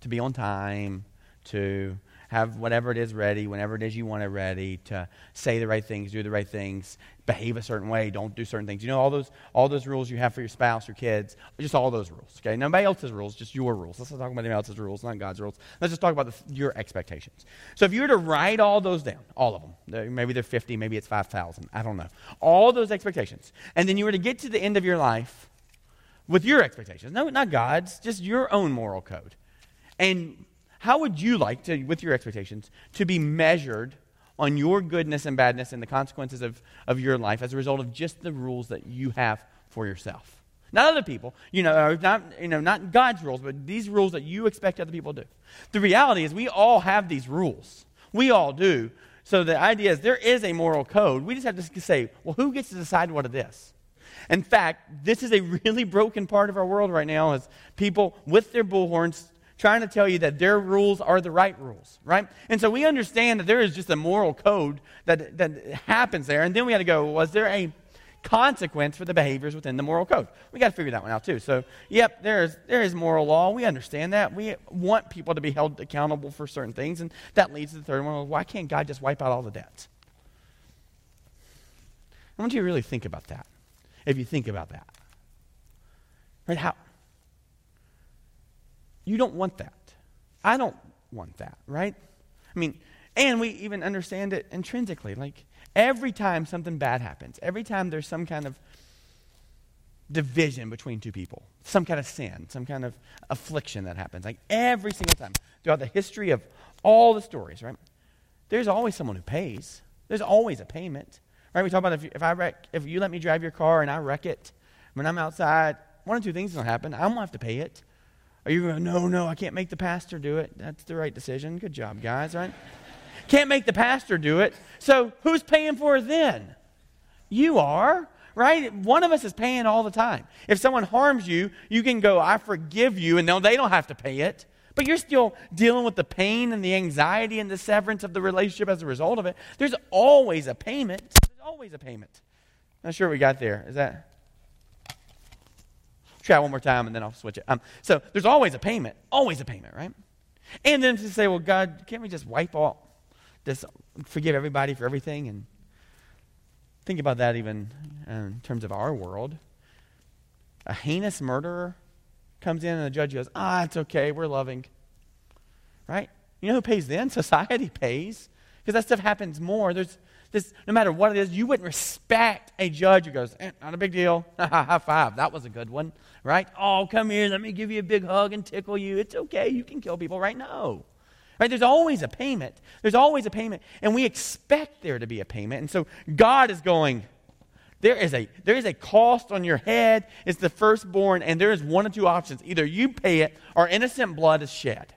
to be on time, to have whatever it is ready, whenever it is you want it ready, to say the right things, do the right things, behave a certain way, don't do certain things. You know all those all those rules you have for your spouse, your kids, just all those rules. Okay, nobody else's rules, just your rules. Let's not talk about anybody else's rules, not God's rules. Let's just talk about the, your expectations. So if you were to write all those down, all of them, maybe they're fifty, maybe it's five thousand, I don't know, all those expectations, and then you were to get to the end of your life with your expectations, no, not God's, just your own moral code, and how would you like to, with your expectations, to be measured on your goodness and badness and the consequences of, of your life as a result of just the rules that you have for yourself? Not other people, you know, uh, not, you know, not God's rules, but these rules that you expect other people to do. The reality is we all have these rules. We all do. So the idea is there is a moral code. We just have to say, well, who gets to decide what it is? In fact, this is a really broken part of our world right now is people with their bullhorns trying to tell you that their rules are the right rules, right? And so we understand that there is just a moral code that, that happens there. And then we got to go, was there a consequence for the behaviors within the moral code? We got to figure that one out too. So, yep, there is, there is moral law. We understand that. We want people to be held accountable for certain things. And that leads to the third one. Why can't God just wipe out all the debts? I want you to really think about that. If you think about that. Right? How, you don't want that. I don't want that, right? I mean, and we even understand it intrinsically. Like every time something bad happens, every time there's some kind of division between two people, some kind of sin, some kind of affliction that happens, like every single time throughout the history of all the stories, right? There's always someone who pays. There's always a payment, right? We talk about if, if I wreck, if you let me drive your car and I wreck it, when I'm outside, one or two things gonna happen. I'm gonna have to pay it. Are you going, no, no, I can't make the pastor do it? That's the right decision. Good job, guys, right? can't make the pastor do it. So who's paying for it then? You are, right? One of us is paying all the time. If someone harms you, you can go, I forgive you, and no, they don't have to pay it. But you're still dealing with the pain and the anxiety and the severance of the relationship as a result of it. There's always a payment. There's always a payment. Not sure we got there. Is that? Try one more time and then I'll switch it. Um, so there's always a payment, always a payment, right? And then to say, well, God, can't we just wipe all this, forgive everybody for everything? And think about that even in terms of our world. A heinous murderer comes in and the judge goes, ah, it's okay, we're loving. Right? You know who pays then? Society pays. Because that stuff happens more. There's this, no matter what it is, you wouldn't respect a judge who goes, eh, not a big deal. *laughs* High five. That was a good one. Right? Oh, come here. Let me give you a big hug and tickle you. It's okay. You can kill people right now. Right? There's always a payment. There's always a payment. And we expect there to be a payment. And so God is going, there is a there is a cost on your head. It's the firstborn, and there is one of two options. Either you pay it or innocent blood is shed.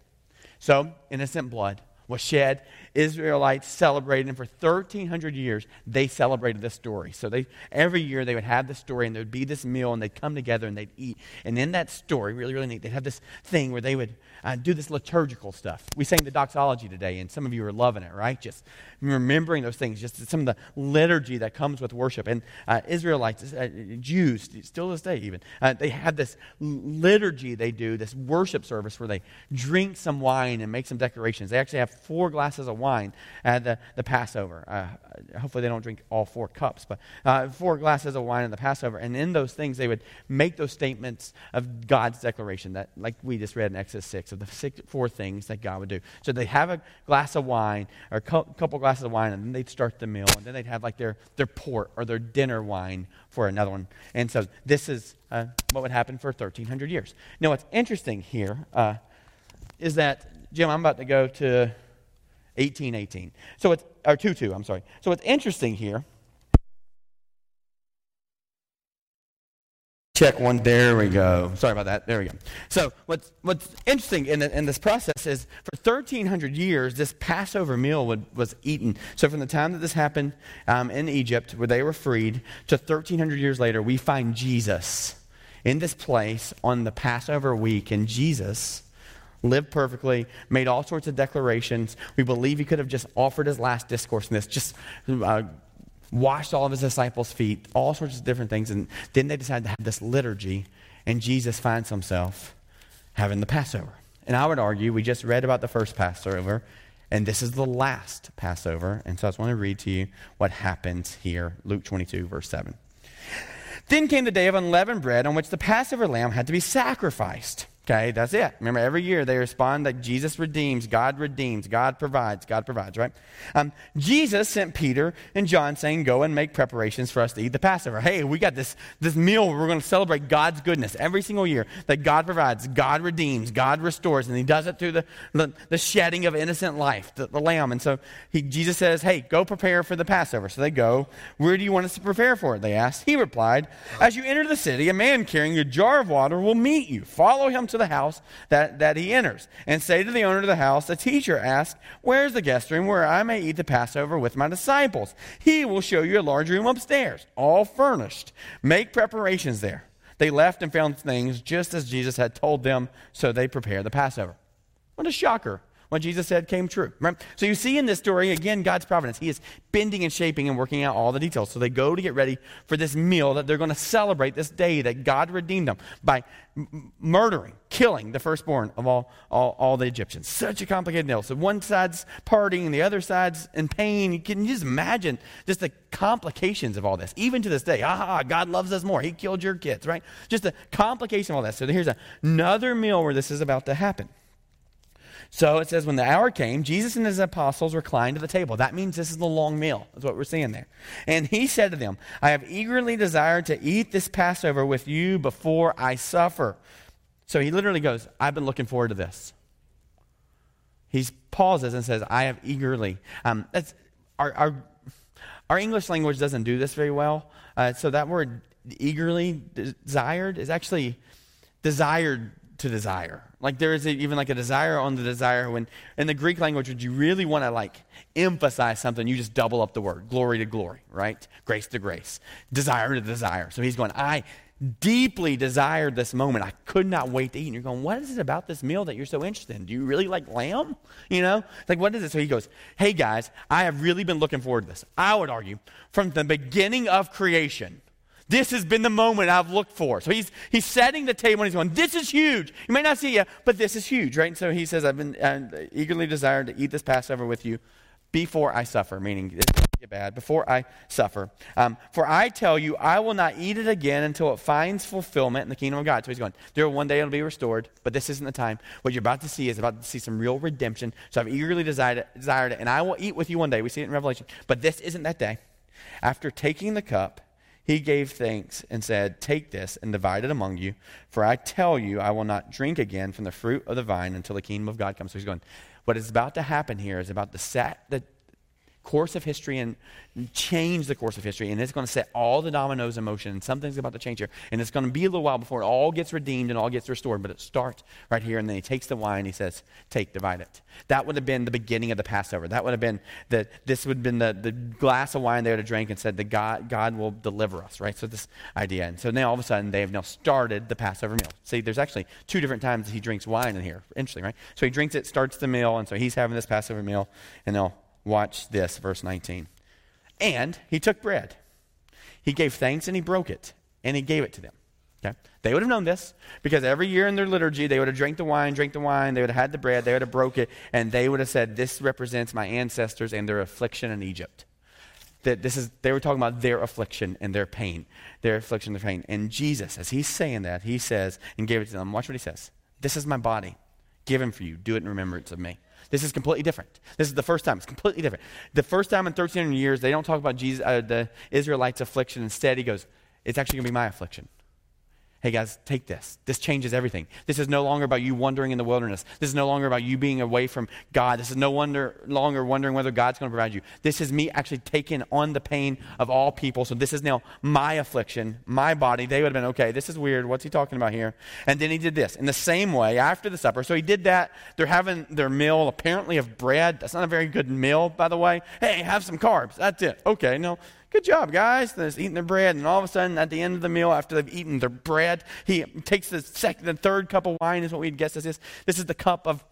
So innocent blood was shed. Israelites celebrated, and for 1,300 years, they celebrated this story. So they, every year they would have this story, and there would be this meal, and they'd come together and they'd eat. And in that story, really, really neat, they'd have this thing where they would uh, do this liturgical stuff. We sang the doxology today, and some of you are loving it, right? Just remembering those things, just some of the liturgy that comes with worship. And uh, Israelites, uh, Jews, still to this day even, uh, they have this liturgy they do, this worship service where they drink some wine and make some decorations. They actually have four glasses of wine at the, the Passover. Uh, hopefully, they don't drink all four cups, but uh, four glasses of wine in the Passover. And in those things, they would make those statements of God's declaration that, like we just read in Exodus 6, of the six, four things that God would do. So they have a glass of wine or a couple glasses of wine, and then they'd start the meal, and then they'd have like their, their port or their dinner wine for another one. And so this is uh, what would happen for 1,300 years. Now, what's interesting here uh, is that, Jim, I'm about to go to 1818. So it's, or 2 2, I'm sorry. So what's interesting here Check one. There we go. Sorry about that. There we go. So what's what's interesting in, the, in this process is for 1,300 years, this Passover meal would, was eaten. So from the time that this happened um, in Egypt, where they were freed, to 1,300 years later, we find Jesus in this place on the Passover week, and Jesus lived perfectly, made all sorts of declarations. We believe he could have just offered his last discourse in this, just uh, washed all of his disciples' feet, all sorts of different things. And then they decided to have this liturgy, and Jesus finds himself having the Passover. And I would argue, we just read about the first Passover, and this is the last Passover. And so I just want to read to you what happens here Luke 22, verse 7. Then came the day of unleavened bread on which the Passover lamb had to be sacrificed. Okay, that's it. Remember, every year they respond that Jesus redeems, God redeems, God provides, God provides, right? Um, Jesus sent Peter and John saying, Go and make preparations for us to eat the Passover. Hey, we got this, this meal where we're going to celebrate God's goodness every single year that God provides, God redeems, God restores, and He does it through the, the, the shedding of innocent life, the, the lamb. And so he, Jesus says, Hey, go prepare for the Passover. So they go. Where do you want us to prepare for it? They asked. He replied, As you enter the city, a man carrying a jar of water will meet you. Follow him the house that, that he enters, and say to the owner of the house, The teacher asks, Where's the guest room where I may eat the Passover with my disciples? He will show you a large room upstairs, all furnished. Make preparations there. They left and found things just as Jesus had told them, so they prepared the Passover. What a shocker what Jesus said came true. Right? So you see in this story, again, God's providence. He is bending and shaping and working out all the details. So they go to get ready for this meal that they're going to celebrate this day that God redeemed them by m- murdering, killing the firstborn of all, all, all, the Egyptians. Such a complicated deal. So one side's partying, the other side's in pain. You can just imagine just the complications of all this. Even to this day, ah, God loves us more. He killed your kids, right? Just the complication of all that. So here's another meal where this is about to happen. So it says, when the hour came, Jesus and his apostles reclined at the table. That means this is the long meal. That's what we're seeing there. And he said to them, I have eagerly desired to eat this Passover with you before I suffer. So he literally goes, I've been looking forward to this. He pauses and says, I have eagerly. Um, that's, our, our, our English language doesn't do this very well. Uh, so that word eagerly desired is actually desired to desire. Like there is a, even like a desire on the desire when in the Greek language, would you really want to like emphasize something, you just double up the word. Glory to glory, right? Grace to grace. Desire to desire. So he's going, I deeply desired this moment. I could not wait to eat. And you're going, what is it about this meal that you're so interested in? Do you really like lamb? You know? It's Like, what is it? So he goes, hey guys, I have really been looking forward to this. I would argue from the beginning of creation, this has been the moment I've looked for. So he's, he's setting the table and he's going, This is huge. You may not see it yet, but this is huge, right? And so he says, I've been uh, eagerly desired to eat this Passover with you before I suffer, meaning this get bad, before I suffer. Um, for I tell you, I will not eat it again until it finds fulfillment in the kingdom of God. So he's going, there will one day it'll be restored, but this isn't the time. What you're about to see is about to see some real redemption. So I've eagerly desired it, desired it, and I will eat with you one day. We see it in Revelation. But this isn't that day. After taking the cup, he gave thanks and said, Take this and divide it among you, for I tell you, I will not drink again from the fruit of the vine until the kingdom of God comes. So he's going, What is about to happen here is about to set the course of history and change the course of history. And it's going to set all the dominoes in motion. And something's about to change here. And it's going to be a little while before it all gets redeemed and all gets restored. But it starts right here. And then he takes the wine. He says, Take, divide it. That would have been the beginning of the Passover. That would have been the, this would have been the, the glass of wine they would have drank and said, the God, God will deliver us, right? So this idea. And so now all of a sudden they have now started the Passover meal. See, there's actually two different times he drinks wine in here. Interesting, right? So he drinks it, starts the meal. And so he's having this Passover meal. And now Watch this, verse 19. And he took bread. He gave thanks and he broke it, and he gave it to them. Okay? They would have known this because every year in their liturgy, they would have drank the wine, drank the wine, they would have had the bread, they would have broke it, and they would have said, This represents my ancestors and their affliction in Egypt. That this is, they were talking about their affliction and their pain, their affliction and their pain. And Jesus, as he's saying that, he says, and gave it to them, watch what he says. This is my body, given for you. Do it in remembrance of me. This is completely different. This is the first time. It's completely different. The first time in 1300 years, they don't talk about Jesus, uh, the Israelites' affliction. Instead, he goes, it's actually going to be my affliction hey guys, take this. This changes everything. This is no longer about you wandering in the wilderness. This is no longer about you being away from God. This is no wonder, longer wondering whether God's going to provide you. This is me actually taking on the pain of all people. So this is now my affliction, my body. They would have been, okay, this is weird. What's he talking about here? And then he did this in the same way after the supper. So he did that. They're having their meal apparently of bread. That's not a very good meal, by the way. Hey, have some carbs. That's it. Okay, no good job, guys. They're eating their bread, and all of a sudden, at the end of the meal, after they've eaten their bread, he takes the second, the third cup of wine. Is what we'd guess this is. This is the cup of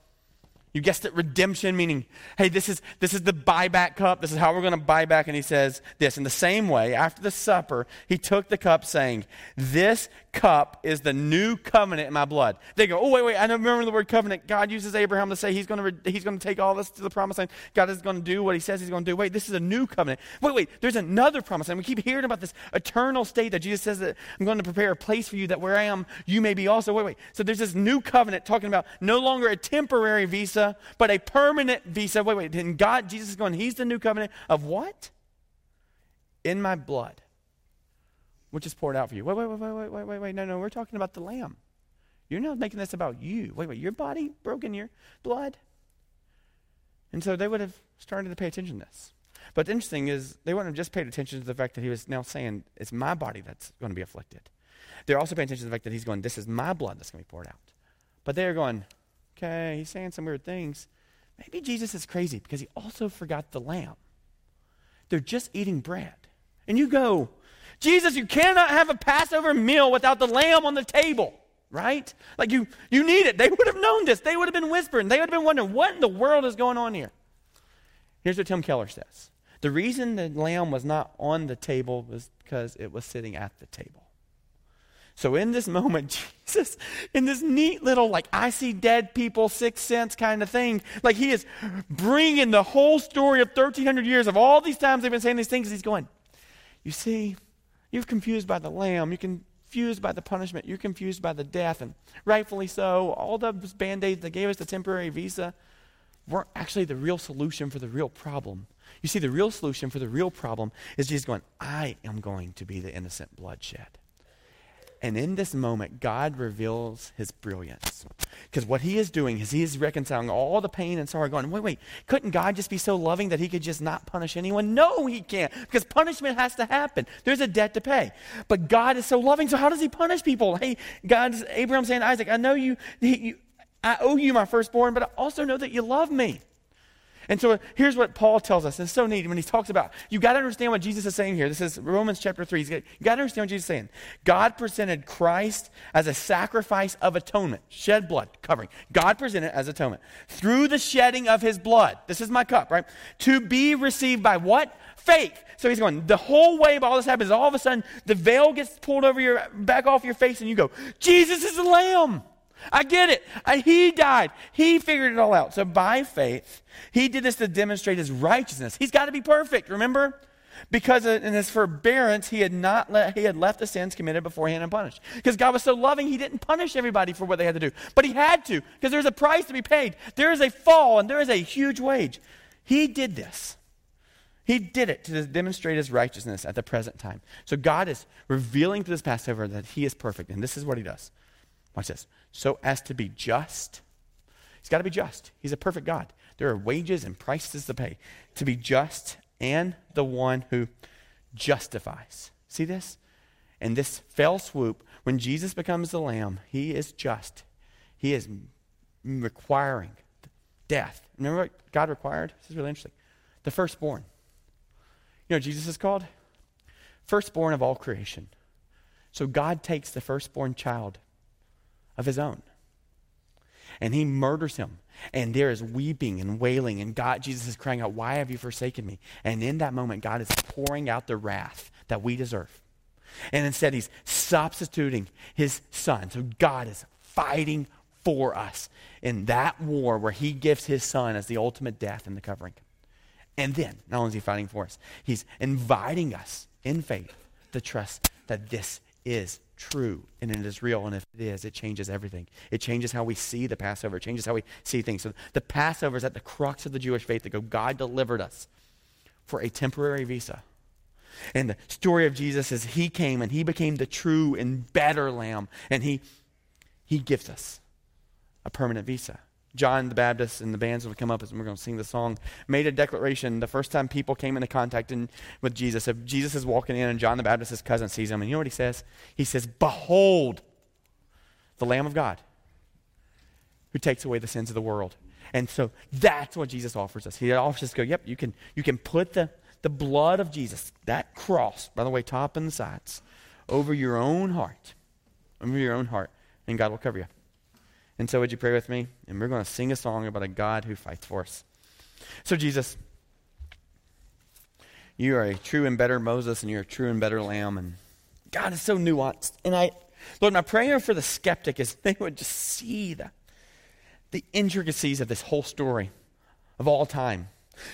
you guessed it, redemption, meaning, hey, this is, this is the buyback cup. This is how we're going to buy back. And he says this. In the same way, after the supper, he took the cup, saying, This cup is the new covenant in my blood. They go, Oh, wait, wait, I remember the word covenant. God uses Abraham to say he's going to, he's going to take all this to the promised land. God is going to do what he says he's going to do. Wait, this is a new covenant. Wait, wait, there's another promise. And we keep hearing about this eternal state that Jesus says that I'm going to prepare a place for you that where I am, you may be also. Wait, wait. So there's this new covenant talking about no longer a temporary visa visa, but a permanent visa. Wait, wait. Then God, Jesus is going, He's the new covenant of what? In my blood, which is poured out for you. Wait, wait, wait, wait, wait, wait, wait, wait. No, no, we're talking about the Lamb. You're not making this about you. Wait, wait, your body broken your blood? And so they would have started to pay attention to this. But the interesting is, they wouldn't have just paid attention to the fact that he was now saying, it's my body that's going to be afflicted. They're also paying attention to the fact that he's going, this is my blood that's going to be poured out. But they're going, okay, he's saying some weird things. Maybe Jesus is crazy because he also forgot the lamb. They're just eating bread. And you go, Jesus, you cannot have a Passover meal without the lamb on the table, right? Like you, you need it. They would have known this. They would have been whispering. They would have been wondering, what in the world is going on here? Here's what Tim Keller says The reason the lamb was not on the table was because it was sitting at the table. So in this moment, *laughs* Jesus, in this neat little, like, I see dead people, sixth sense kind of thing, like he is bringing the whole story of 1,300 years of all these times they've been saying these things. He's going, You see, you're confused by the lamb. You're confused by the punishment. You're confused by the death. And rightfully so. All those band aids that gave us the temporary visa weren't actually the real solution for the real problem. You see, the real solution for the real problem is Jesus going, I am going to be the innocent bloodshed. And in this moment, God reveals his brilliance. Because what he is doing is he is reconciling all the pain and sorrow, going, wait, wait, couldn't God just be so loving that he could just not punish anyone? No, he can't, because punishment has to happen. There's a debt to pay. But God is so loving, so how does he punish people? Hey, God's Abraham saying, Isaac, I know you, you I owe you my firstborn, but I also know that you love me. And so here's what Paul tells us. It's so neat when he talks about, you got to understand what Jesus is saying here. This is Romans chapter 3. You got to understand what Jesus is saying. God presented Christ as a sacrifice of atonement, shed blood, covering. God presented as atonement through the shedding of his blood. This is my cup, right? To be received by what? Faith. So he's going, the whole way all this happens, all of a sudden the veil gets pulled over your back off your face, and you go, Jesus is the Lamb. I get it. He died. He figured it all out. So by faith, he did this to demonstrate his righteousness. He's got to be perfect, remember? Because in his forbearance, he had not let, he had left the sins committed beforehand unpunished. Because God was so loving, he didn't punish everybody for what they had to do. But he had to, because there's a price to be paid. There is a fall and there is a huge wage. He did this. He did it to demonstrate his righteousness at the present time. So God is revealing through this Passover that he is perfect. And this is what he does. Watch this. So as to be just, he's got to be just. He's a perfect God. There are wages and prices to pay. To be just and the one who justifies. See this? In this fell swoop, when Jesus becomes the Lamb, he is just. He is requiring death. Remember what God required? This is really interesting. The firstborn. You know Jesus is called? Firstborn of all creation. So God takes the firstborn child of his own and he murders him. And there is weeping and wailing, and God, Jesus is crying out, Why have you forsaken me? And in that moment, God is pouring out the wrath that we deserve. And instead, he's substituting his son. So God is fighting for us in that war where he gives his son as the ultimate death and the covering. And then, not only is he fighting for us, he's inviting us in faith to trust that this is true and it is real. And if it is, it changes everything. It changes how we see the Passover, it changes how we see things. So the Passover is at the crux of the Jewish faith that go, God delivered us for a temporary visa. And the story of Jesus is he came and he became the true and better lamb. And he, he gives us a permanent visa. John the Baptist and the bands will come up as we're going to sing the song, made a declaration the first time people came into contact in, with Jesus. If Jesus is walking in and John the Baptist's cousin sees him, and you know what he says? He says, Behold, the Lamb of God who takes away the sins of the world. And so that's what Jesus offers us. He offers us go, yep, you can, you can put the, the blood of Jesus, that cross, by the way, top and the sides, over your own heart, over your own heart, and God will cover you. And so, would you pray with me? And we're going to sing a song about a God who fights for us. So, Jesus, you are a true and better Moses, and you're a true and better Lamb. And God is so nuanced. And I, Lord, my prayer for the skeptic is they would just see the, the intricacies of this whole story of all time.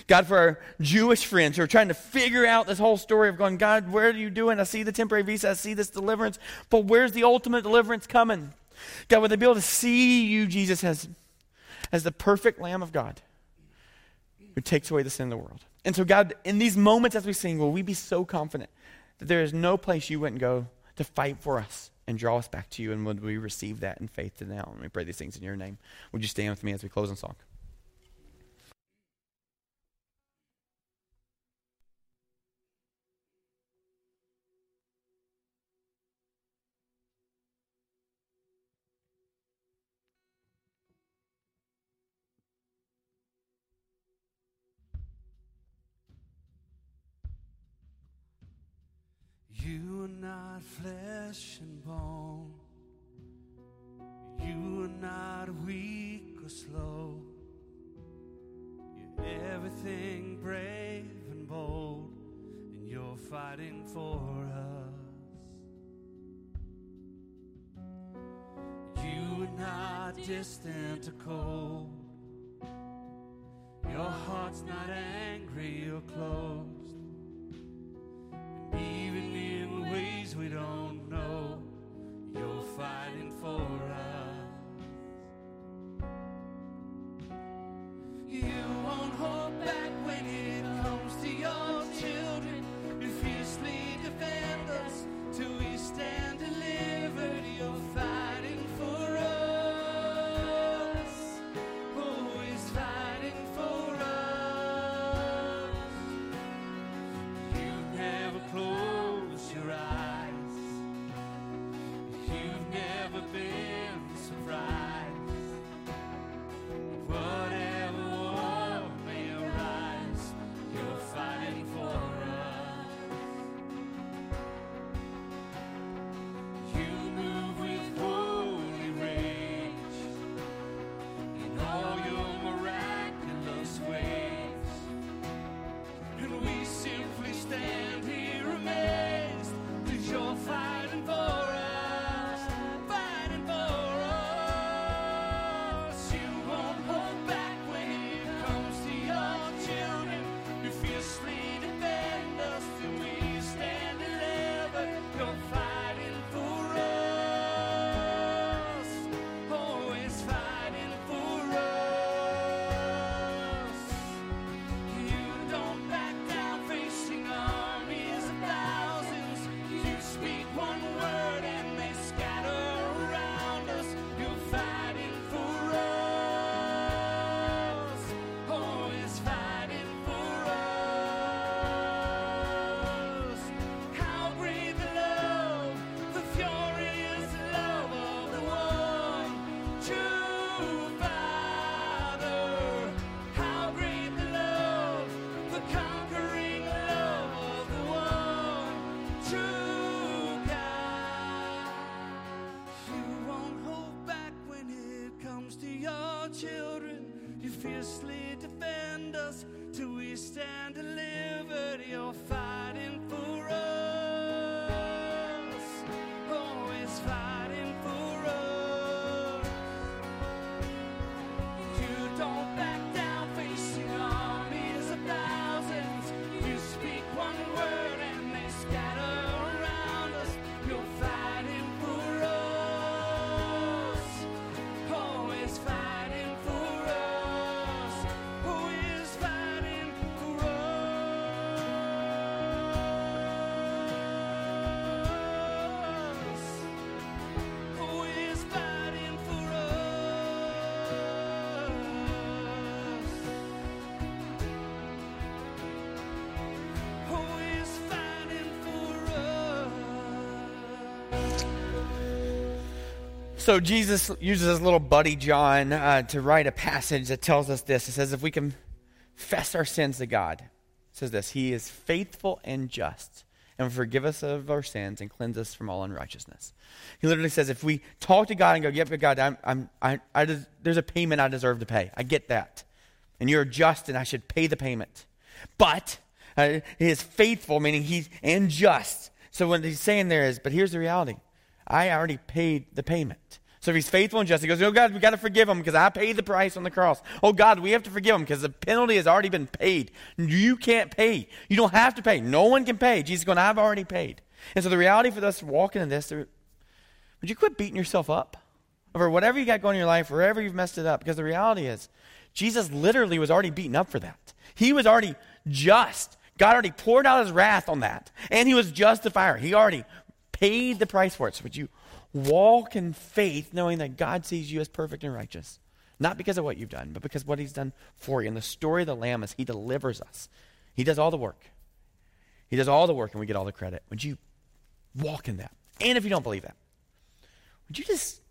God, for our Jewish friends who are trying to figure out this whole story of going, God, where are you doing? I see the temporary visa, I see this deliverance, but where's the ultimate deliverance coming? God, would they be able to see you, Jesus, as, as the perfect Lamb of God who takes away the sin of the world? And so, God, in these moments as we sing, will we be so confident that there is no place you wouldn't go to fight for us and draw us back to you? And would we receive that in faith to now? And we pray these things in your name. Would you stand with me as we close in song? Flesh and bone. You are not weak or slow. You're everything brave and bold, and you're fighting for us. You are not distant or cold. Your heart's not angry or closed. We don't know. fiercely So Jesus uses his little buddy John uh, to write a passage that tells us this. It says, if we confess our sins to God, it says this, He is faithful and just and will forgive us of our sins and cleanse us from all unrighteousness. He literally says, if we talk to God and go, yep, but God, I'm, I'm, I, I des- there's a payment I deserve to pay. I get that. And you're just and I should pay the payment. But uh, he is faithful, meaning he's and just. So what he's saying there is, but here's the reality. I already paid the payment. So if he's faithful and just, he goes, Oh God, we got to forgive him because I paid the price on the cross. Oh God, we have to forgive him because the penalty has already been paid. You can't pay. You don't have to pay. No one can pay. Jesus going, I've already paid. And so the reality for us walking in this, would you quit beating yourself up over whatever you got going in your life, wherever you've messed it up? Because the reality is, Jesus literally was already beaten up for that. He was already just. God already poured out his wrath on that. And he was justifier. He already paid the price for it. So would you walk in faith knowing that God sees you as perfect and righteous? Not because of what you've done, but because of what he's done for you. And the story of the Lamb is he delivers us. He does all the work. He does all the work and we get all the credit. Would you walk in that? And if you don't believe that, would you just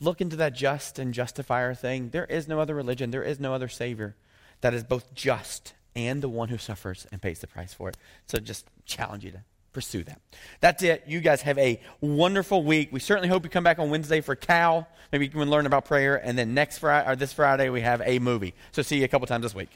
look into that just and justifier thing? There is no other religion, there is no other Savior that is both just and the one who suffers and pays the price for it. So just challenge you to pursue that. That's it. You guys have a wonderful week. We certainly hope you come back on Wednesday for Cal. Maybe you can learn about prayer. And then next Friday or this Friday we have a movie. So see you a couple times this week.